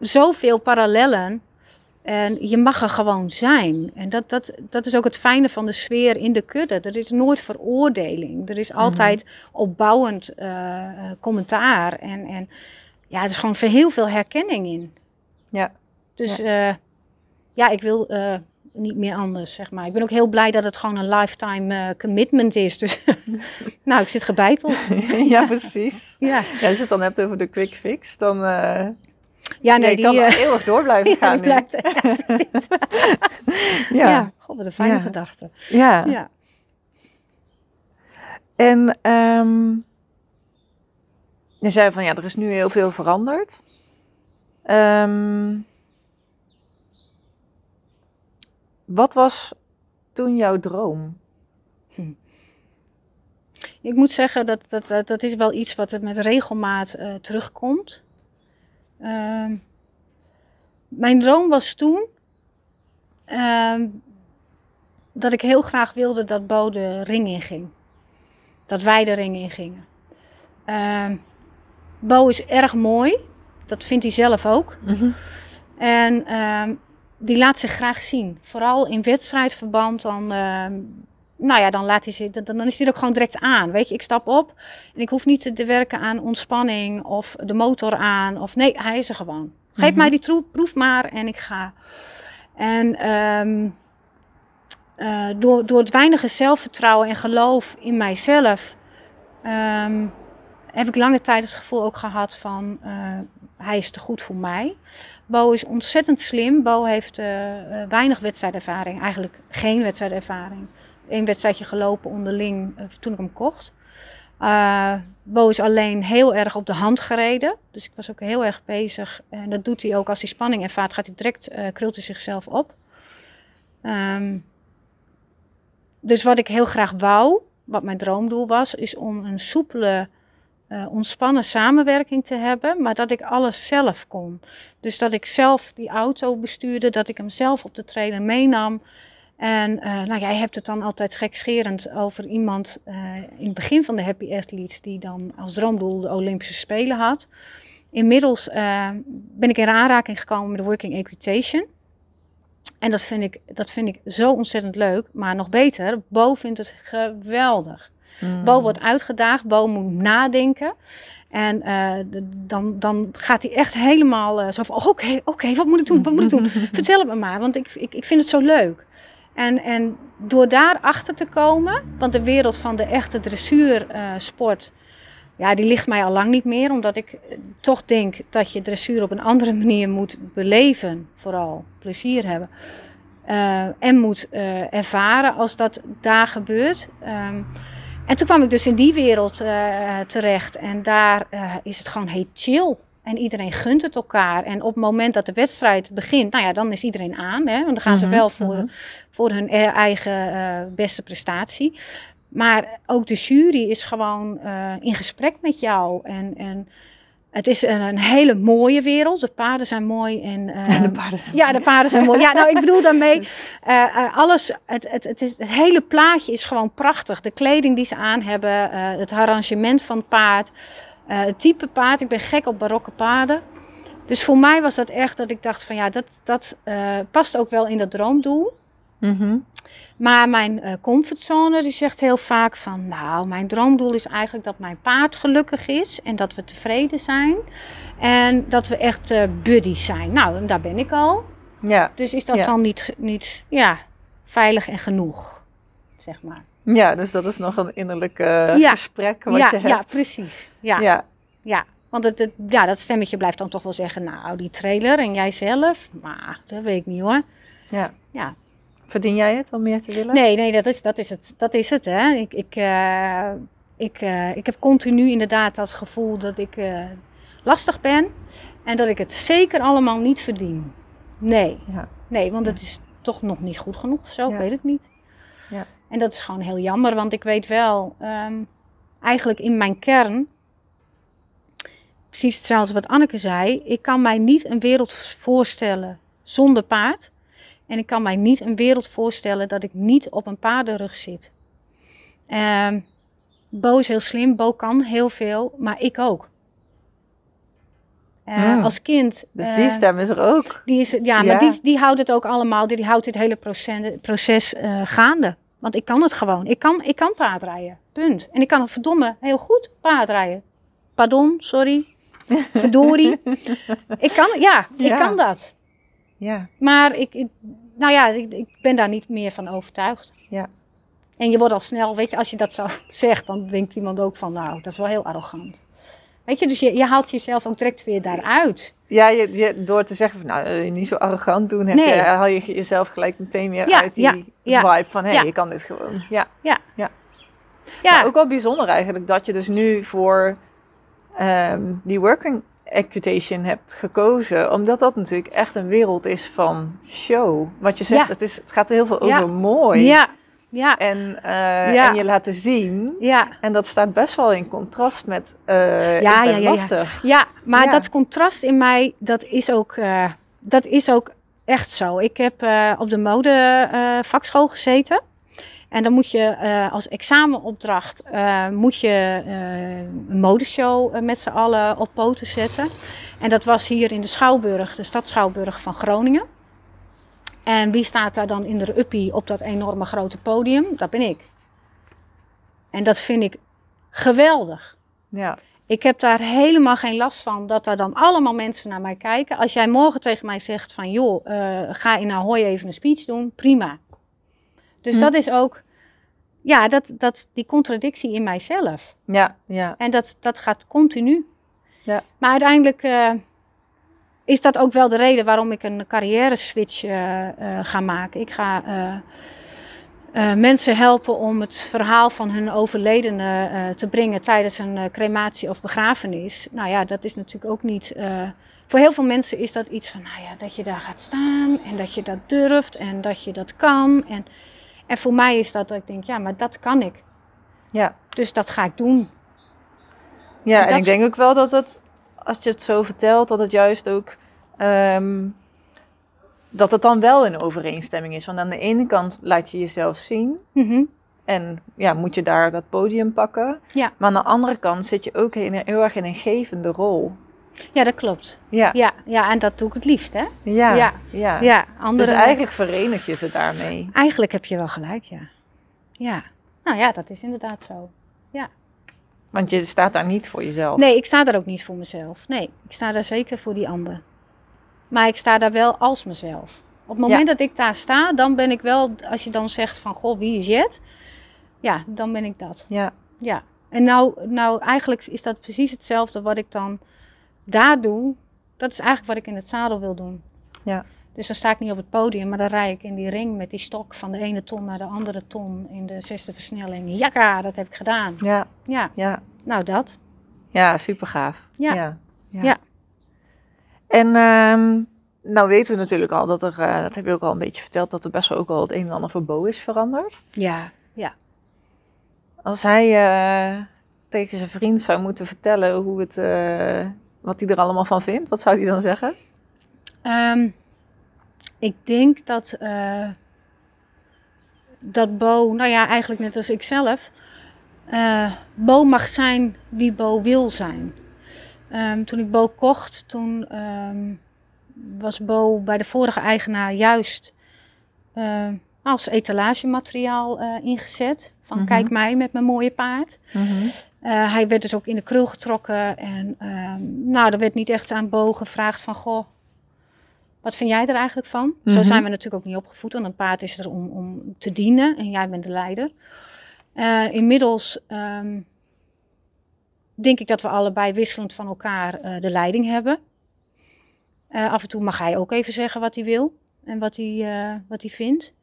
zoveel parallellen. En je mag er gewoon zijn. En dat, dat, dat is ook het fijne van de sfeer in de kudde. Er is nooit veroordeling. Er is altijd opbouwend uh, commentaar. En, en ja, er is gewoon heel veel herkenning in. Ja. Dus ja, ja ik wil niet meer anders, zeg maar. Ik ben ook heel blij dat het gewoon een lifetime commitment is. Dus [laughs] nou, ik zit gebeiteld. [laughs] ja, precies. Ja. ja. als je het dan hebt over de quick fix, dan... Ja, nee, je die kan uh, [laughs] eeuwig door blijven [laughs] gaan. ja, precies. [laughs] ja. ja, god, wat een fijne gedachte. Ja. ja. En um, je zei van ja, er is nu heel veel veranderd. Um, wat was toen jouw droom? Hm. Ik moet zeggen dat, dat dat is wel iets wat met regelmaat uh, terugkomt. Uh, mijn droom was toen uh, dat ik heel graag wilde dat Bo de ring inging. Dat wij de ring ingingen. Uh, Bo is erg mooi. Dat vindt hij zelf ook. Mm En ehm, die laat zich graag zien. Vooral in wedstrijdverband dan nou ja, dan, laat hij zich, dan, dan is hij ook gewoon direct aan. Weet je, ik stap op en ik hoef niet te werken aan ontspanning of de motor aan. Of nee, hij is er gewoon. Geef mhm. mij die troep, proef maar en ik ga. En um, uh, door, door het weinige zelfvertrouwen en geloof in mijzelf, um, heb ik lange tijd het gevoel ook gehad van uh, hij is te goed voor mij. Bo is ontzettend slim. Bo heeft uh, weinig wedstrijdervaring, eigenlijk geen wedstrijdervaring een wedstrijdje gelopen onderling uh, toen ik hem kocht. Uh, Bo is alleen heel erg op de hand gereden. Dus ik was ook heel erg bezig. En dat doet hij ook als hij spanning ervaart. Gaat hij direct, uh, krult hij zichzelf op. Um, dus wat ik heel graag wou, wat mijn droomdoel was, is om een soepele, ontspannen samenwerking te hebben. Maar dat ik alles zelf kon. Dus dat ik zelf die auto bestuurde, dat ik hem zelf op de trailer meenam. En uh, nou, jij hebt het dan altijd gekscherend over iemand uh, in het begin van de Happy Athletes die dan als droomdoel de Olympische Spelen had. Inmiddels uh, ben ik in aanraking gekomen met de Working Equitation. En dat vind, ik, dat vind ik zo ontzettend leuk. Maar nog beter, Bo vindt het geweldig. Mm. Bo wordt uitgedaagd, Bo moet nadenken. En uh, dan, dan gaat hij echt helemaal uh, zo van: oké, okay, oké, okay, wat moet ik doen? Wat moet ik doen? [laughs] Vertel het me maar, want ik, ik, ik vind het zo leuk. En, en door daarachter te komen, want de wereld van de echte dressuursport, uh, ja, die ligt mij al lang niet meer. Omdat ik eh, toch denk dat je dressuur op een andere manier moet beleven. Vooral plezier hebben. Uh, en moet ervaren als dat daar gebeurt. Um, en toen kwam ik dus in die wereld terecht. En daar is het gewoon heel chill. En iedereen gunt het elkaar. En op het moment dat de wedstrijd begint, nou ja, dan is iedereen aan. Hè? Want dan gaan ze mhm, wel voor, mhm. voor hun e-, eigen uh, beste prestatie. Maar ook de jury is gewoon uh, in gesprek met jou. En, en het is een, een, hele mooie wereld. De paarden zijn mooi. En, uh, [laughs] de paarden zijn ja, mooi. de paarden zijn mooi. Ja, nou, ik bedoel daarmee, uh, [laughs] alles, het, het, het, is, het hele plaatje is gewoon prachtig. De kleding die ze aan hebben, het arrangement van het paard. Uh, het type paard, ik ben gek op barokke paarden. Dus voor mij was dat echt dat ik dacht van ja, dat, dat uh, past ook wel in dat droomdoel. Mm -hmm. Maar mijn uh, comfortzone die zegt heel vaak van nou, mijn droomdoel is eigenlijk dat mijn paard gelukkig is en dat we tevreden zijn. En dat we echt buddies zijn. Nou, daar ben ik al. Ja. Dus is dat ja. dan niet, niet ja, veilig en genoeg, zeg maar. Ja, dus dat is nog een innerlijk uh, gesprek wat ja, je hebt. Ja, precies. Ja, ja. ja. want het, het, ja, dat stemmetje blijft dan toch wel zeggen... nou, die trailer en jij zelf, maar dat weet ik niet hoor. Ja. ja. Verdien jij het om meer te willen? Nee, nee, dat is, dat is het. Dat is het, hè. Ik, ik, uh, ik, uh, ik heb continu inderdaad dat gevoel dat ik lastig ben... en dat ik het zeker allemaal niet verdien. Nee, ja. nee, want het is toch nog niet goed genoeg of zo, ik weet het niet. En dat is gewoon heel jammer, want ik weet wel, um, eigenlijk in mijn kern, precies hetzelfde wat Anneke zei, ik kan mij niet een wereld voorstellen zonder paard. En ik kan mij niet een wereld voorstellen dat ik niet op een paardenrug zit. Um, Bo is heel slim, Bo kan heel veel, maar ik ook. Uh, Als kind. Dus die uh, stem is er ook. Die is, ja, ja. maar die, die houdt het ook allemaal, die, die houdt dit hele proces, proces uh, gaande. Want ik kan het gewoon. Ik kan, ik kan paardrijden. Punt. En ik kan het verdomme heel goed paardrijden. Pardon, sorry. [laughs] Verdorie. ik kan, ja, ik kan dat. Ja, Maar ik, ik- nou ja, ik, ik ben daar niet meer van overtuigd. ja. En je wordt al snel, weet je, als je dat zo [laughs] zegt, dan denkt iemand ook van, nou, dat is wel heel arrogant. Weet je, dus je, je haalt jezelf ook direct weer daaruit. Ja, je, je, door te zeggen van nou, je niet zo arrogant doen, heb Nee. je, haal je jezelf gelijk meteen weer Ja, uit die ja, ja. vibe van hé, hey, je kan dit gewoon. Ja. Ja. Ja. Ja, Maar ook wel bijzonder eigenlijk dat je dus nu voor ehm, die working equitation hebt gekozen. Omdat dat natuurlijk echt een wereld is van show. Wat je zegt, het, is, het gaat heel veel over mooi. ja, ja, En, eh, Ja. en je laten zien. ja. En dat staat best wel in contrast met eh Ja, ja, ja, ja. lastig. Ja, maar Ja. dat contrast in mij, dat is ook, eh, dat is ook echt zo. Ik heb eh, op de mode vakschool gezeten. En dan moet je eh, als examenopdracht eh, moet je eh, een modeshow met z'n allen op poten zetten. En dat was hier in de Schouwburg, de stad Schouwburg van Groningen. En wie staat daar dan in de uppie op dat enorme grote podium? Dat ben ik. En dat vind ik geweldig. Ja. Ik heb daar helemaal geen last van dat daar dan allemaal mensen naar mij kijken. Als jij morgen tegen mij zegt van joh, eh, ga in Ahoy even een speech doen, prima. Dus Hm. dat is ook, ja, dat, dat, die contradictie in mijzelf. Ja, ja. En dat, dat gaat continu. Ja. Maar uiteindelijk eh, is dat ook wel de reden waarom ik een carrière switch eh, eh, ga maken. Ik ga eh, mensen helpen om het verhaal van hun overledene te brengen tijdens een crematie of begrafenis. Nou ja, dat is natuurlijk ook niet. voor heel veel mensen is dat iets van, nou ja, dat je daar gaat staan en dat je dat durft en dat je dat kan. En, en voor mij is dat dat ik denk, ja, maar dat kan ik. ja. Dus dat ga ik doen. Ja, En en dat ik denk ook wel dat het, als je het zo vertelt, dat het juist ook, ehm, dat het dan wel in overeenstemming is. Want aan de ene kant laat je jezelf zien Mhm. en ja, moet je daar dat podium pakken. Ja. Maar aan de andere kant zit je ook in een, heel erg in een gevende rol. Ja, dat klopt. Ja, Ja, ja, en dat doe ik het liefst, hè? ja, Ja. ja. Ja, Dus eigenlijk verenig je ze daarmee. Eigenlijk heb je wel gelijk, ja. Ja. Nou ja, dat is inderdaad zo. Want je staat daar niet voor jezelf. Nee, ik sta daar ook niet voor mezelf. Nee, ik sta daar zeker voor die ander. Maar ik sta daar wel als mezelf. Op het moment dat ik daar sta, dan ben ik wel... Als je dan zegt van, goh, wie is Jet? Ja, dan ben ik dat. Ja, Ja. En nou, nou, eigenlijk is dat precies hetzelfde wat ik dan daar doe. Dat is eigenlijk wat ik in het zadel wil doen. Ja. Dus dan sta ik niet op het podium, maar dan rijd ik in die ring met die stok van de ene ton naar de andere ton in de zesde versnelling. Jakka, dat heb ik gedaan. ja, Ja, ja. nou dat. Ja, super gaaf. Ja. ja. Ja. En ehm, nou weten we natuurlijk al dat er, eh, dat heb je ook al een beetje verteld, dat er best wel ook al het een en ander voor Bo is veranderd. Ja, ja. Als hij eh, tegen zijn vriend zou moeten vertellen hoe het, eh, wat hij er allemaal van vindt, wat zou hij dan zeggen? Ehm, ik denk dat, eh, dat Bo, nou ja, eigenlijk net als ik zelf, eh, Bo mag zijn wie Bo wil zijn. Ehm, toen ik Bo kocht, toen ehm, was Bo bij de vorige eigenaar juist eh, als etalagemateriaal ingezet. Van Mhm. kijk mij met mijn mooie paard. Eh, hij werd dus ook in de krul getrokken. En ehm, nou, er werd niet echt aan Bo gevraagd van... Goh, wat vind jij er eigenlijk van? Zo Mhm. zijn we natuurlijk ook niet opgevoed. Want een paard is er om, om te dienen en jij bent de leider. Eh, inmiddels ehm, denk ik dat we allebei wisselend van elkaar eh, de leiding hebben. Eh, af en toe mag hij ook even zeggen wat hij wil en wat hij, wat hij vindt.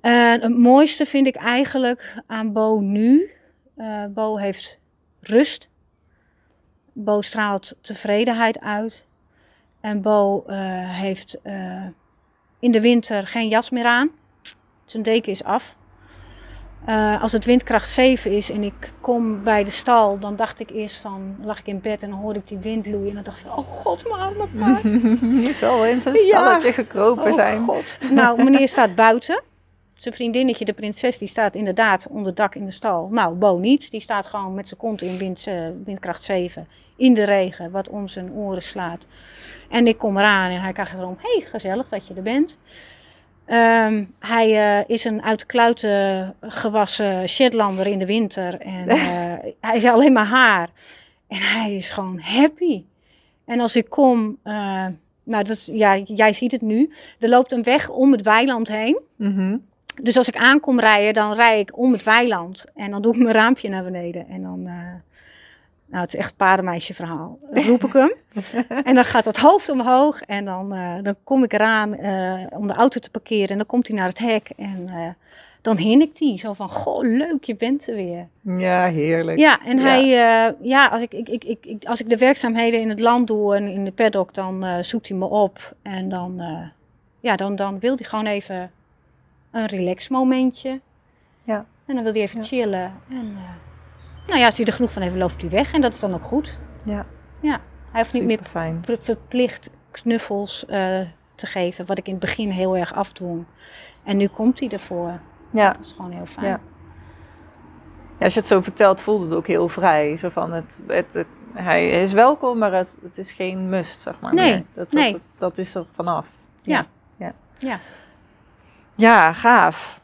Het mooiste vind ik eigenlijk aan Bo nu. Bo heeft rust. Bo straalt tevredenheid uit. En Bo eh, heeft eh, in de winter geen jas meer aan. Zijn deken is af. Eh, als het windkracht 7 is en ik kom bij de stal, dan dacht ik eerst van, lag ik in bed en dan hoorde ik die wind loeien. En dan dacht ik, oh god, mijn arme paard. [laughs] Die zal wel in zijn Ja. stalletje gekropen Oh zijn. god. Nou, meneer staat buiten. Zijn vriendinnetje, de prinses, die staat inderdaad onder dak in de stal. Nou, Bo niet. Die staat gewoon met zijn kont in wind, windkracht 7 in de regen, wat om zijn oren slaat. En ik kom eraan en hij krijgt erom, hey, gezellig dat je er bent. Ehm, hij eh, is een uit kluiten gewassen Shetlander in de winter. En [laughs] eh, hij is alleen maar haar. En hij is gewoon happy. En als ik kom, uh, nou, dat is, ja, jij ziet het nu. Er loopt een weg om het weiland heen. Mhm. Dus als ik aankom rijden, dan rij ik om het weiland. En dan doe ik mijn raampje naar beneden. En dan, nou, het is echt paardenmeisje verhaal. Dan roep ik hem. [laughs] en dan gaat dat hoofd omhoog. En dan, uh, dan kom ik eraan om de auto te parkeren. En dan komt hij naar het hek. En dan hinnikt hij zo van, goh, leuk, je bent er weer. Ja, heerlijk. Ja, en hij, uh, ja, als ik, ik, ik, ik, als ik de werkzaamheden in het land doe en in de paddock, dan uh, zoekt hij me op. En dan, uh, ja, dan, dan wil hij gewoon even een relax momentje. Ja. En dan wil hij even ja. chillen. En nou ja, als hij er genoeg van heeft, loopt hij weg. En dat is dan ook goed. Ja. Ja, hij hoeft niet meer fijn. verplicht knuffels te geven, wat ik in het begin heel erg afdoen. En nu komt hij ervoor. Ja. Dat is gewoon heel fijn. Ja. ja. als je het zo vertelt, voelt het ook heel vrij. Zo van het, het, het hij is welkom, maar het, het is geen must, zeg maar. Nee. Dat, nee. Dat, dat, is er vanaf. Ja. Ja, ja. ja gaaf.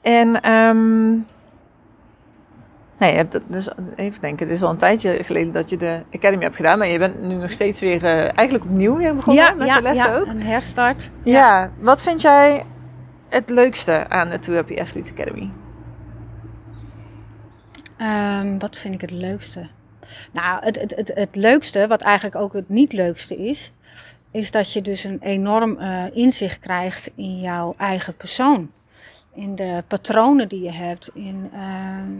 En um, nee, je hebt, dat- dus, even denken, het is al een tijdje geleden dat je de Academy hebt gedaan, maar je bent nu nog steeds weer eh, eigenlijk opnieuw weer begonnen ja, met ja, de lessen ja, ook. een herstart. Ja. wat vind jij het leukste aan de Two Happy Athletes Academy? Ehm, wat vind ik het leukste? Nou, het, het, het, het leukste, wat eigenlijk ook het niet leukste is, is dat je dus een enorm eh, inzicht krijgt in jouw eigen persoon. In de patronen die je hebt, in, ehm,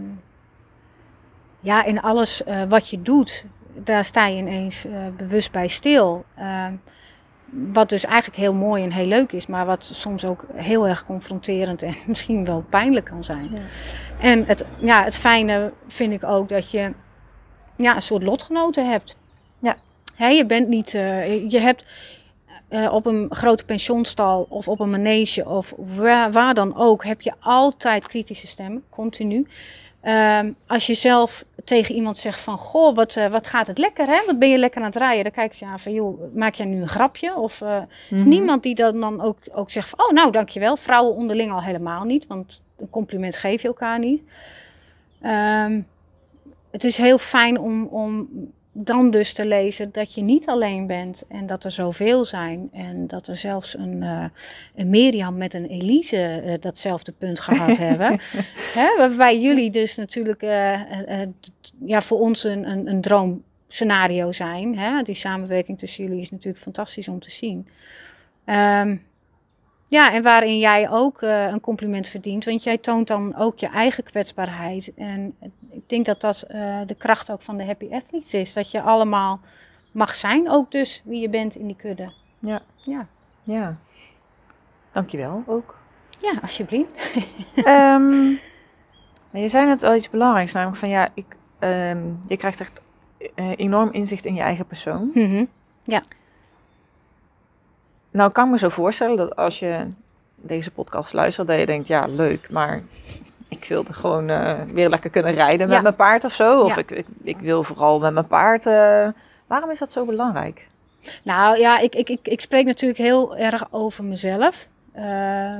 ja, in alles eh, wat je doet. Daar sta je ineens eh, bewust bij stil. Ehm, wat dus eigenlijk heel mooi en heel leuk is, maar wat soms ook heel erg confronterend en [laughs] misschien wel pijnlijk kan zijn. Ja. En het, ja, het fijne vind ik ook dat je ja, een soort lotgenoten hebt. Ja. Hè, je bent niet, eh, je hebt op een grote pensioenstal of op een manege of waar, waar dan ook, heb je altijd kritische stemmen, continu. Ehm, als je zelf tegen iemand zegt van, goh, wat, eh, wat gaat het lekker, hè? Wat ben je lekker aan het rijden? Dan kijken ze aan van, joh, maak jij nu een grapje? Of er is Mhm. niemand die dan, dan ook, ook zegt van, oh, nou, dankjewel. Vrouwen onderling al helemaal niet, want een compliment geef je elkaar niet. Ehm, het is heel fijn om, om dan dus te lezen dat je niet alleen bent en dat er zoveel zijn. En dat er zelfs een, eh, een Mirjam met een Elise eh, datzelfde punt gehad [laughs] hebben. Hè, waarbij jullie dus natuurlijk eh, ja, voor ons een, een, een droomscenario zijn. Hè? Die samenwerking tussen jullie is natuurlijk fantastisch om te zien. Ehm, ja, en waarin jij ook eh, een compliment verdient, want jij toont dan ook je eigen kwetsbaarheid. En ik denk dat dat eh, de kracht ook van de Happy Athletes is. Dat je allemaal mag zijn, ook dus wie je bent in die kudde. Ja. Ja, Ja. Dankjewel ook. ja alsjeblieft. [laughs] Ehm, je zei net al iets belangrijks, namelijk van ja, ik, ehm, je krijgt echt eh, enorm inzicht in je eigen persoon. Mhm. Nou, kan ik me zo voorstellen dat als je deze podcast luistert, dat je denkt, ja, leuk, maar ik wilde gewoon eh, weer lekker kunnen rijden met Ja. mijn paard of zo. Of Ja. ik, ik, ik wil vooral met mijn paard. eh, waarom is dat zo belangrijk? Nou ja, ik, ik, ik, ik spreek natuurlijk heel erg over mezelf. Eh,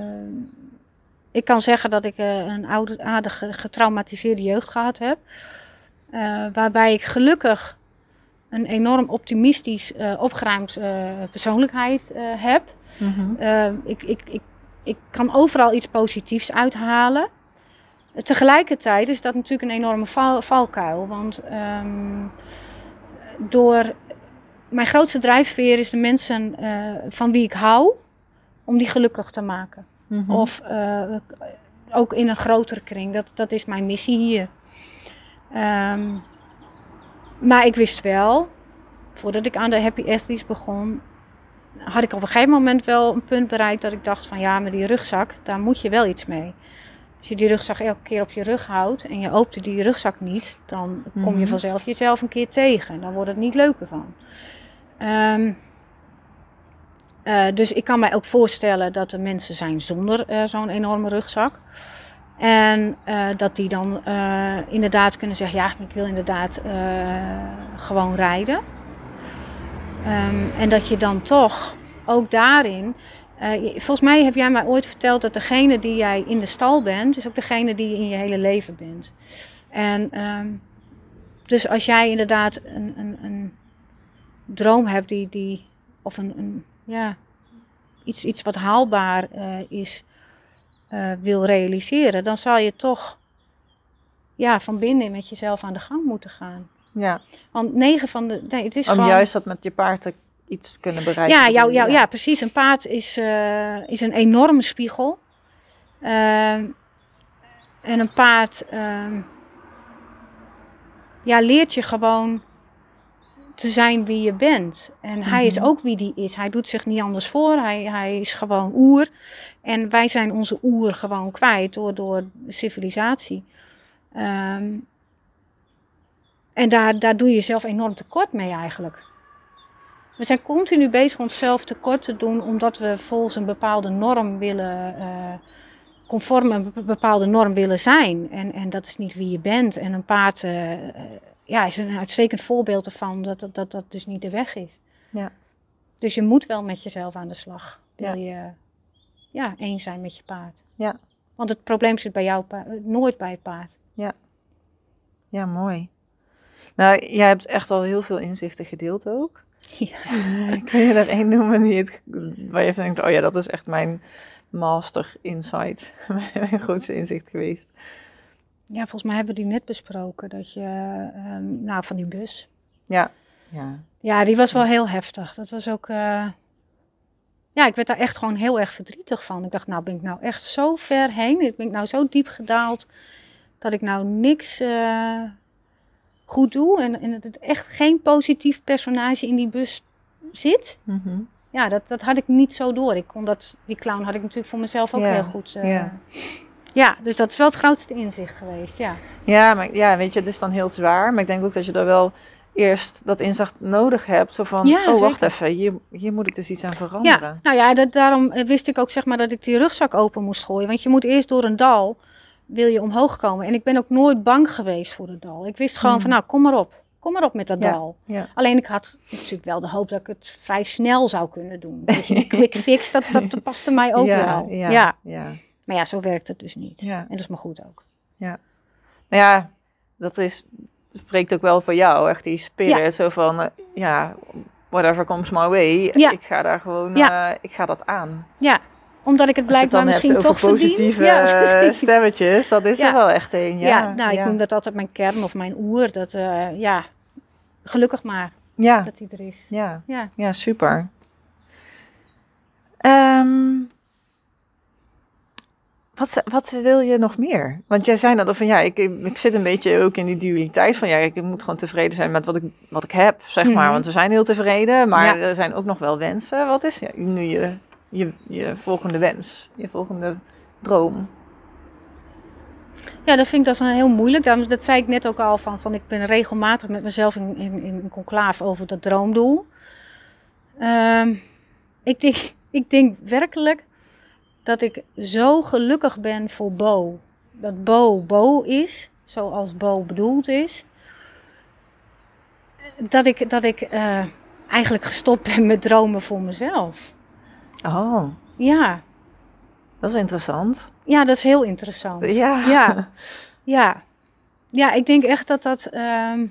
ik kan zeggen dat ik een oude, aardig ge- getraumatiseerde jeugd gehad heb. Waarbij ik gelukkig een enorm optimistisch, eh, opgeruimd eh, persoonlijkheid eh, heb. Eh, ik, ik, ik, ik kan overal iets positiefs uithalen. Tegelijkertijd is dat natuurlijk een enorme val, valkuil. Want ehm, door mijn grootste drijfveer is de mensen van wie ik hou, om die gelukkig te maken. Mhm. Of ook in een grotere kring. Dat, dat is mijn missie hier. Ehm, maar ik wist wel, voordat ik aan de Happy Athletes begon, had ik op een gegeven moment wel een punt bereikt dat ik dacht van ja, met die rugzak, daar moet je wel iets mee. Als je die rugzak elke keer op je rug houdt en je opent die rugzak niet, dan kom je Mhm. vanzelf jezelf een keer tegen. Dan wordt het niet leuker van. Ehm, eh, dus ik kan mij ook voorstellen dat er mensen zijn zonder eh, zo'n enorme rugzak. En eh, dat die dan eh, inderdaad kunnen zeggen: Ja, ik wil inderdaad eh, gewoon rijden. Ehm, en dat je dan toch ook daarin. volgens mij heb jij mij ooit verteld dat degene die jij in de stal bent, is ook degene die je in je hele leven bent. En ehm, dus als jij inderdaad een, een, een droom hebt die, die of een, een ja, iets, iets wat haalbaar is, uh, wil realiseren, dan zal je toch ja, van binnen met jezelf aan de gang moeten gaan. Ja. Want negen van de. Nee, het is Om gewoon, juist dat met je paard te- iets kunnen bereiken. ja, jou, jou, ja, precies. Een paard is, eh, is een enorme spiegel. Ehm, en een paard ehm, ja, leert je gewoon te zijn wie je bent. En hij is Mhm. ook wie die is. Hij doet zich niet anders voor. Hij, hij is gewoon oer. En wij zijn onze oer gewoon kwijt door, door civilisatie. Ehm, en daar, daar doe je jezelf enorm tekort mee eigenlijk. We zijn continu bezig onszelf tekort te doen omdat we volgens een bepaalde norm willen, eh, conform een be- bepaalde norm willen zijn. En, en dat is niet wie je bent. En een paard eh, ja, is een uitstekend voorbeeld ervan dat dat, dat dat dus niet de weg is. Ja. Dus je moet wel met jezelf aan de slag. Wil Ja. je ja, één zijn met je paard. Ja. Want het probleem zit bij jou, nooit bij het paard. Ja, mooi. Nou, jij hebt echt al heel veel inzichten gedeeld ook. Ja. [laughs] Kun je er één noemen die het, waar je denkt, oh ja, dat is echt mijn master insight. [laughs] mijn grootste inzicht geweest. Ja, volgens mij hebben we die net besproken. Dat je, ehm, nou, van die bus. Ja. Ja. Ja, die was wel heel heftig. Dat was ook. eh, Ja, ik werd daar echt gewoon heel erg verdrietig van. Ik dacht, nou ben ik nou echt zo ver heen. Ik ben ik nou zo diep gedaald. Dat ik nou niks eh, goed doe. En, en dat het echt geen positief personage in die bus zit. Mhm. Ja, dat, dat had ik niet zo door. Ik kon dat, die clown had ik natuurlijk voor mezelf ook Ja, heel goed. eh, ja. Ja, dus dat is wel het grootste inzicht geweest. Ja. Ja, maar ja, weet je, het is dan heel zwaar. Maar ik denk ook dat je er wel eerst dat inzicht nodig hebt. Zo van, Ja, oh, wacht even, hier, hier moet ik dus iets aan veranderen. Ja, nou ja, dat, daarom eh, wist ik ook zeg maar dat ik die rugzak open moest gooien. Want je moet eerst door een dal, wil je omhoog komen. En ik ben ook nooit bang geweest voor het dal. Ik wist gewoon Hmm. van, nou, kom maar op. Kom maar op met dat Ja. dal. Ja. Alleen ik had natuurlijk wel de hoop dat ik het vrij snel zou kunnen doen. [laughs] Die quick fix, dat, dat paste mij ook ja, wel. Ja, Ja. Ja. Maar ja, zo werkt het dus niet. Ja. En dat is maar goed ook. Nou ja, dat is, spreekt ook wel voor jou, echt die spirit. Ja. Zo van, eh, ja, whatever comes my way. Ja. Ik ga daar gewoon, Ja. eh, ik ga dat aan. Ja, omdat ik het blijkbaar misschien toch positieve Ja, eh, stemmetjes, dat is Ja. er wel echt een. Ja, Ja, nou, ik ja. noem dat altijd mijn kern of mijn oer. Dat, ja, gelukkig maar Ja, dat die er is. ja, Ja. ja, super. Ehm, wat, wat wil je nog meer? Want jij zei al van ja, ik, ik zit een beetje ook in die dualiteit van ja, ik moet gewoon tevreden zijn met wat ik, wat ik heb, zeg maar. Mhm. Want we zijn heel tevreden, maar Ja. er zijn ook nog wel wensen. Wat is ja, nu je, je, je volgende wens, je volgende droom? Ja, dat vind ik dat is een heel moeilijk. Daarom, dat zei ik net ook al van, van ik ben regelmatig met mezelf in, in, in een conclave over dat droomdoel. Ehm, ik, denk, [laughs] ik denk werkelijk dat ik zo gelukkig ben voor Bo. Dat Bo Bo is, zoals Bo bedoeld is. Dat ik, dat ik eh, eigenlijk gestopt ben met dromen voor mezelf. Oh, Ja, dat is interessant. ja dat is heel interessant. Ja. Ja. Ja, ja ik denk echt dat dat. ehm,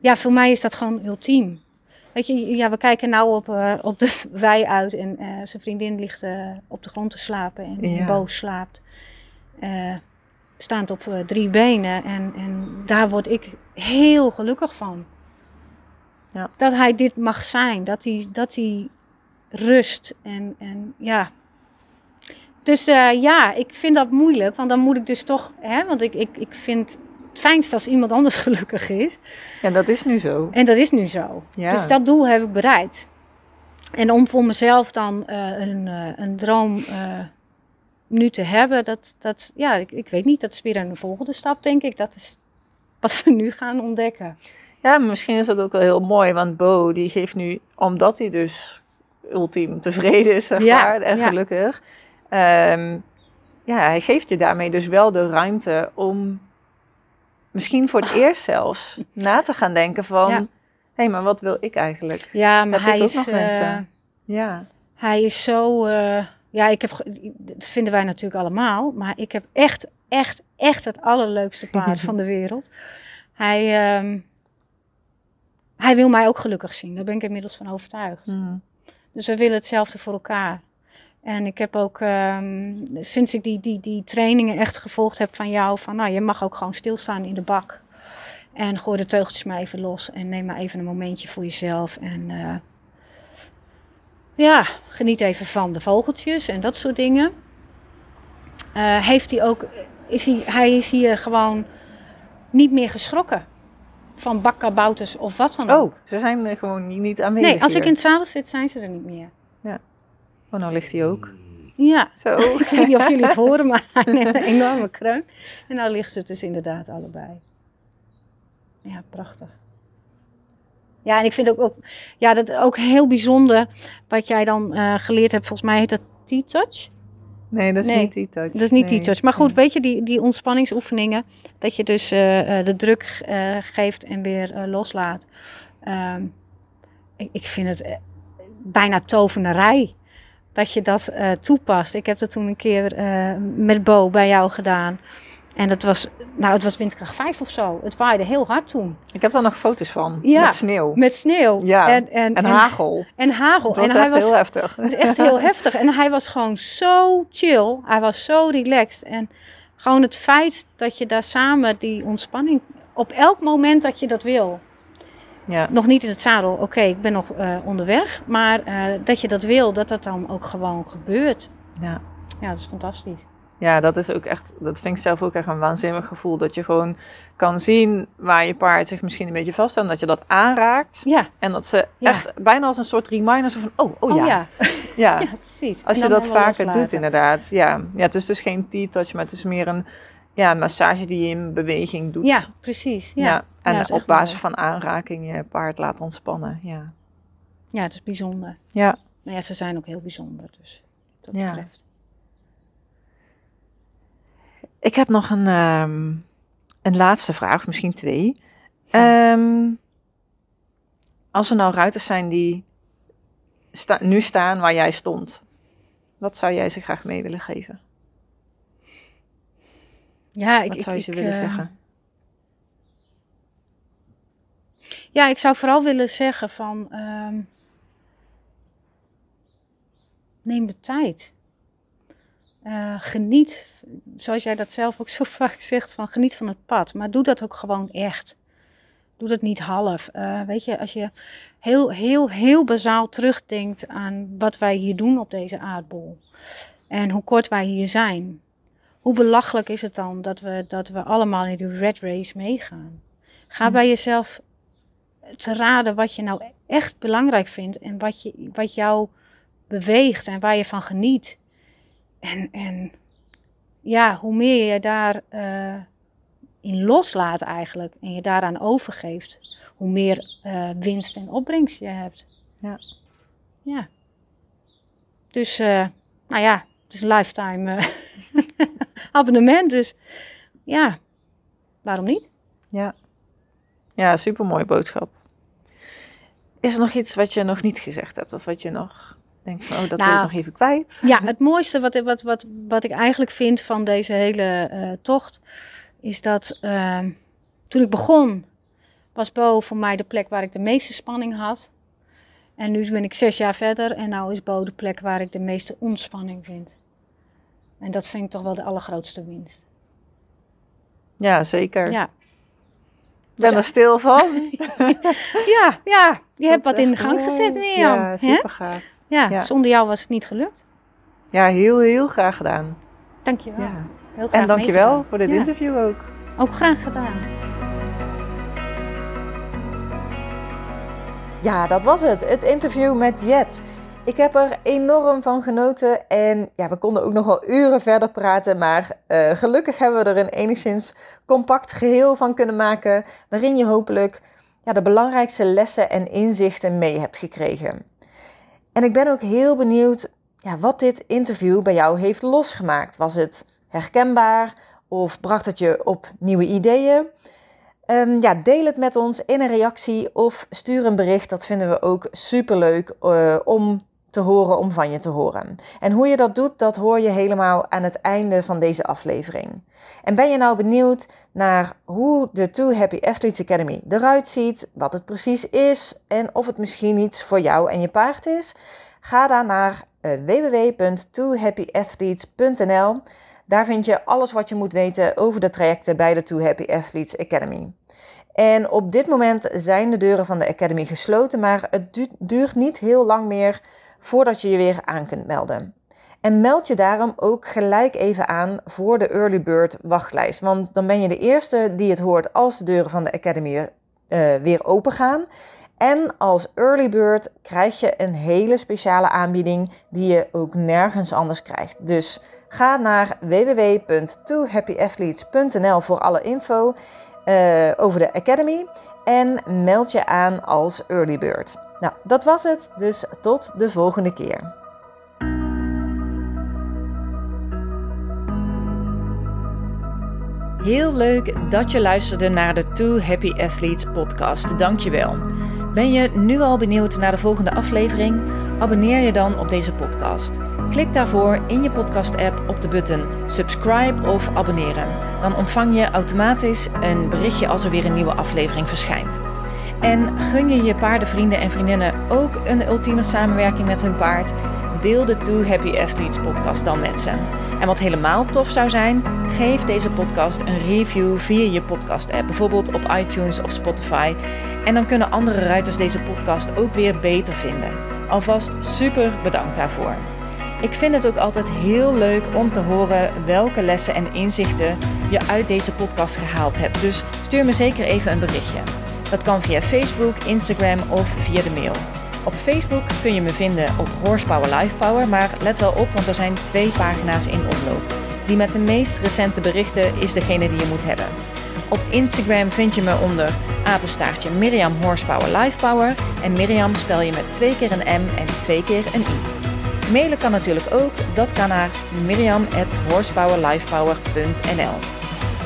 ja, voor mij is dat gewoon ultiem. Weet je, ja, we kijken nou op, eh, op de [laughs] wei uit en eh, zijn vriendin ligt eh, op de grond te slapen en Ja. Bo slaapt. staand op drie benen en, en daar word ik heel gelukkig van. Ja. Dat hij dit mag zijn, dat hij, dat hij rust en, en ja. Dus ja, ik vind dat moeilijk, want dan moet ik dus toch, hè, want ik, ik, ik vind het fijnst als iemand anders [laughs] gelukkig is. Ja, dat is nu zo. En dat is nu zo. Ja. Dus dat doel heb ik bereikt. En om voor mezelf dan eh, een, eh, een droom eh, nu te hebben, dat, dat ja, ik, ik weet niet, dat is weer een volgende stap, denk ik. Dat is wat we nu gaan ontdekken. Ja, misschien is dat ook wel heel mooi, want Bo die geeft nu, omdat hij dus ultiem tevreden is, zeg Ja, maar, en ja. gelukkig. ehm, ja, hij geeft je daarmee dus wel de ruimte om misschien voor het [laughs] eerst zelfs na te gaan denken van, hé, hey, maar wat wil ik eigenlijk? Ja, maar Heb hij ook is, nog eh, mensen? Ja, hij is zo, eh, ja, ik heb, dat vinden wij natuurlijk allemaal, maar ik heb echt, echt, echt het allerleukste paard [laughs] van de wereld. Hij, ehm, hij wil mij ook gelukkig zien. Daar ben ik inmiddels van overtuigd. Mm. Dus we willen hetzelfde voor elkaar. En ik heb ook, ehm, sinds ik die, die, die trainingen echt gevolgd heb van jou, van nou, je mag ook gewoon stilstaan in de bak. En gooi de teugeltjes maar even los en neem maar even een momentje voor jezelf. En eh, ja, geniet even van de vogeltjes en dat soort dingen. Eh, heeft hij ook, is hij, hij is hier gewoon niet meer geschrokken van bakkabouters of wat dan ook. Oh, ze zijn gewoon niet- aanwezig nee, als ik in het zadel zit, zijn ze er niet meer. Oh, nou ligt hij ook. Ja, Zo. [laughs] ik weet niet of jullie het horen, maar hij [laughs] neemt een enorme kreun. En nou liggen ze dus inderdaad allebei. Ja, prachtig. Ja, en ik vind ook, ook, ja, dat ook heel bijzonder wat jij dan eh, geleerd hebt. Volgens mij heet dat T-touch. Nee, dat is Nee, niet T-touch. Dat is niet Nee. T-touch. Maar goed, weet je, die, die ontspanningsoefeningen. Dat je dus eh, eh, de druk geeft en weer loslaat. Ehm, ik, ik vind het bijna tovenarij dat je dat eh, toepast. Ik heb dat toen een keer eh, met Bo bij jou gedaan. En dat was, nou, het was windkracht 5 of zo. Het waaide heel hard toen. Ik heb daar nog foto's van. Ja. Met sneeuw. Met sneeuw. Ja, En, en, En hagel. En hagel. Het was en hij echt was heel heftig. het is echt heel [laughs] heftig. En hij was gewoon zo chill. Hij was zo relaxed. En gewoon het feit dat je daar samen die ontspanning... Op elk moment dat je dat wil. Ja. Nog niet in het zadel. Oké, ik ben nog eh, onderweg. Maar eh, dat je dat wil, dat dat dan ook gewoon gebeurt. Ja. Ja, dat is fantastisch. ja, dat is ook echt, dat vind ik zelf ook echt een waanzinnig gevoel. Dat je gewoon kan zien waar je paard zich misschien een beetje vasthoudt. En dat je dat aanraakt. Ja. En dat ze Ja. echt bijna als een soort reminder zo van, oh, oh, Oh ja. ja. [laughs] [laughs] ja. Ja, precies. Als je dat vaker loslaten. doet, inderdaad. Ja. ja, het is dus geen T-touch, maar het is meer een ja, een massage die je in beweging doet. Ja, precies. Ja, ja. En Ja, op basis mooi. van aanraking je paard laten ontspannen. Ja. het is bijzonder. Ja. Maar ja, ze zijn ook heel bijzonder. Dus wat dat Ja. betreft. Ik heb nog een, ehm, een laatste vraag, of misschien twee. Ehm, als er nou ruiters zijn die sta- nu staan waar jij stond, wat zou jij ze graag mee willen geven? Ja, ik, Wat zou je ze willen eh, zeggen? Ja, ik zou vooral willen zeggen van ehm, neem de tijd. Eh, geniet, zoals jij dat zelf ook zo [laughs] vaak zegt, van geniet van het pad. Maar doe dat ook gewoon echt. Doe dat niet half. Eh, weet je, als je heel, heel, heel bazaal terugdenkt aan wat wij hier doen op deze aardbol. En hoe kort wij hier zijn. Hoe belachelijk is het dan dat we, dat we allemaal in die red race meegaan? Ga bij jezelf te raden wat je nou echt belangrijk vindt en wat, je, wat jou beweegt en waar je van geniet. En, en ja, hoe meer je daar eh, in loslaat eigenlijk en je daaraan overgeeft, hoe meer eh, winst en opbrengst je hebt. Ja. Ja. Dus, eh, nou ja, het is een lifetime eh, [laughs] abonnement, dus ja, waarom niet? Ja, ja super mooie boodschap. Is er nog iets wat je nog niet gezegd hebt? Of wat je nog denkt van, oh, dat wil Nou, ik nog even kwijt? Ja, het mooiste wat, wat, wat, wat ik eigenlijk vind van deze hele eh, tocht, is dat ehm, toen ik begon, was Bo voor mij de plek waar ik de meeste spanning had. En nu ben ik zes jaar verder en nu is Bo de plek waar ik de meeste ontspanning vind. En dat vind ik toch wel de allergrootste winst. Ja, zeker. Ja, Ik ben er stil van. [laughs] ja, ja je hebt wat in de gang gezet, Mirjam. Ja, super gaaf. Ja, Ja. zonder jou was het niet gelukt. Ja, heel, heel graag gedaan. Dankjewel. Ja. Heel graag En dankjewel meegedaan. voor dit Ja, interview ook. Ook graag gedaan. Ja, dat was het. Het interview met Jet. Ik heb er enorm van genoten en ja, we konden ook nog wel uren verder praten, maar eh, gelukkig hebben we er een enigszins compact geheel van kunnen maken, waarin je hopelijk ja, de belangrijkste lessen en inzichten mee hebt gekregen. En ik ben ook heel benieuwd ja, wat dit interview bij jou heeft losgemaakt. Was het herkenbaar of bracht het je op nieuwe ideeën? Ehm, ja, deel het met ons in een reactie of stuur een bericht. Dat vinden we ook superleuk eh, om te horen om van je te horen. En hoe je dat doet, dat hoor je helemaal aan het einde van deze aflevering. En ben je nou benieuwd naar hoe de Two Happy Athletes Academy eruit ziet, wat het precies is en of het misschien iets voor jou en je paard is? Ga dan naar uh, www.twohappyathletes.nl. Daar vind je alles wat je moet weten over de trajecten bij de Two Happy Athletes Academy. En op dit moment zijn de deuren van de Academy gesloten, maar het duurt niet heel lang meer voordat je je weer aan kunt melden. En meld je daarom ook gelijk even aan voor de Early Bird wachtlijst. Want dan ben je de eerste die het hoort als de deuren van de Academy uh, weer open gaan. En als Early Bird krijg je een hele speciale aanbieding die je ook nergens anders krijgt. Dus ga naar www.twohappyathletes.nl voor alle info uh, over de Academy en meld je aan als Early Bird. Nou, dat was het, dus tot de volgende keer. Heel leuk dat je luisterde naar de Two Happy Athletes podcast. Dankjewel. Ben je nu al benieuwd naar de volgende aflevering? Abonneer je dan op deze podcast. Klik daarvoor in je podcast-app op de button subscribe of abonneren. Dan ontvang je automatisch een berichtje als er weer een nieuwe aflevering verschijnt. En gun je je paardenvrienden en vriendinnen ook een ultieme samenwerking met hun paard? Deel de Two Happy Athletes podcast dan met ze. En wat helemaal tof zou zijn, geef deze podcast een review via je podcast-app, bijvoorbeeld op iTunes of Spotify. En dan kunnen andere ruiters deze podcast ook weer beter vinden. Alvast super bedankt daarvoor. Ik vind het ook altijd heel leuk om te horen welke lessen en inzichten je uit deze podcast gehaald hebt. Dus stuur me zeker even een berichtje. Dat kan via Facebook, Instagram of via de mail. Op Facebook kun je me vinden op Horsepower Lifepower, maar let wel op, want er zijn twee pagina's in omloop. Die met de meest recente berichten is degene die je moet hebben. Op Instagram vind je me onder apenstaartje Miriam Horsepower Lifepower en Miriam spel je met twee keer een M en twee keer een I. Mailen kan natuurlijk ook, dat kan naar miriam.horsepowerlifepower.nl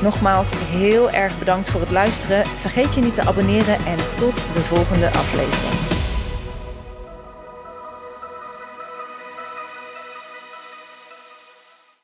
Nogmaals heel erg bedankt voor het luisteren. Vergeet je niet te abonneren en tot de volgende aflevering.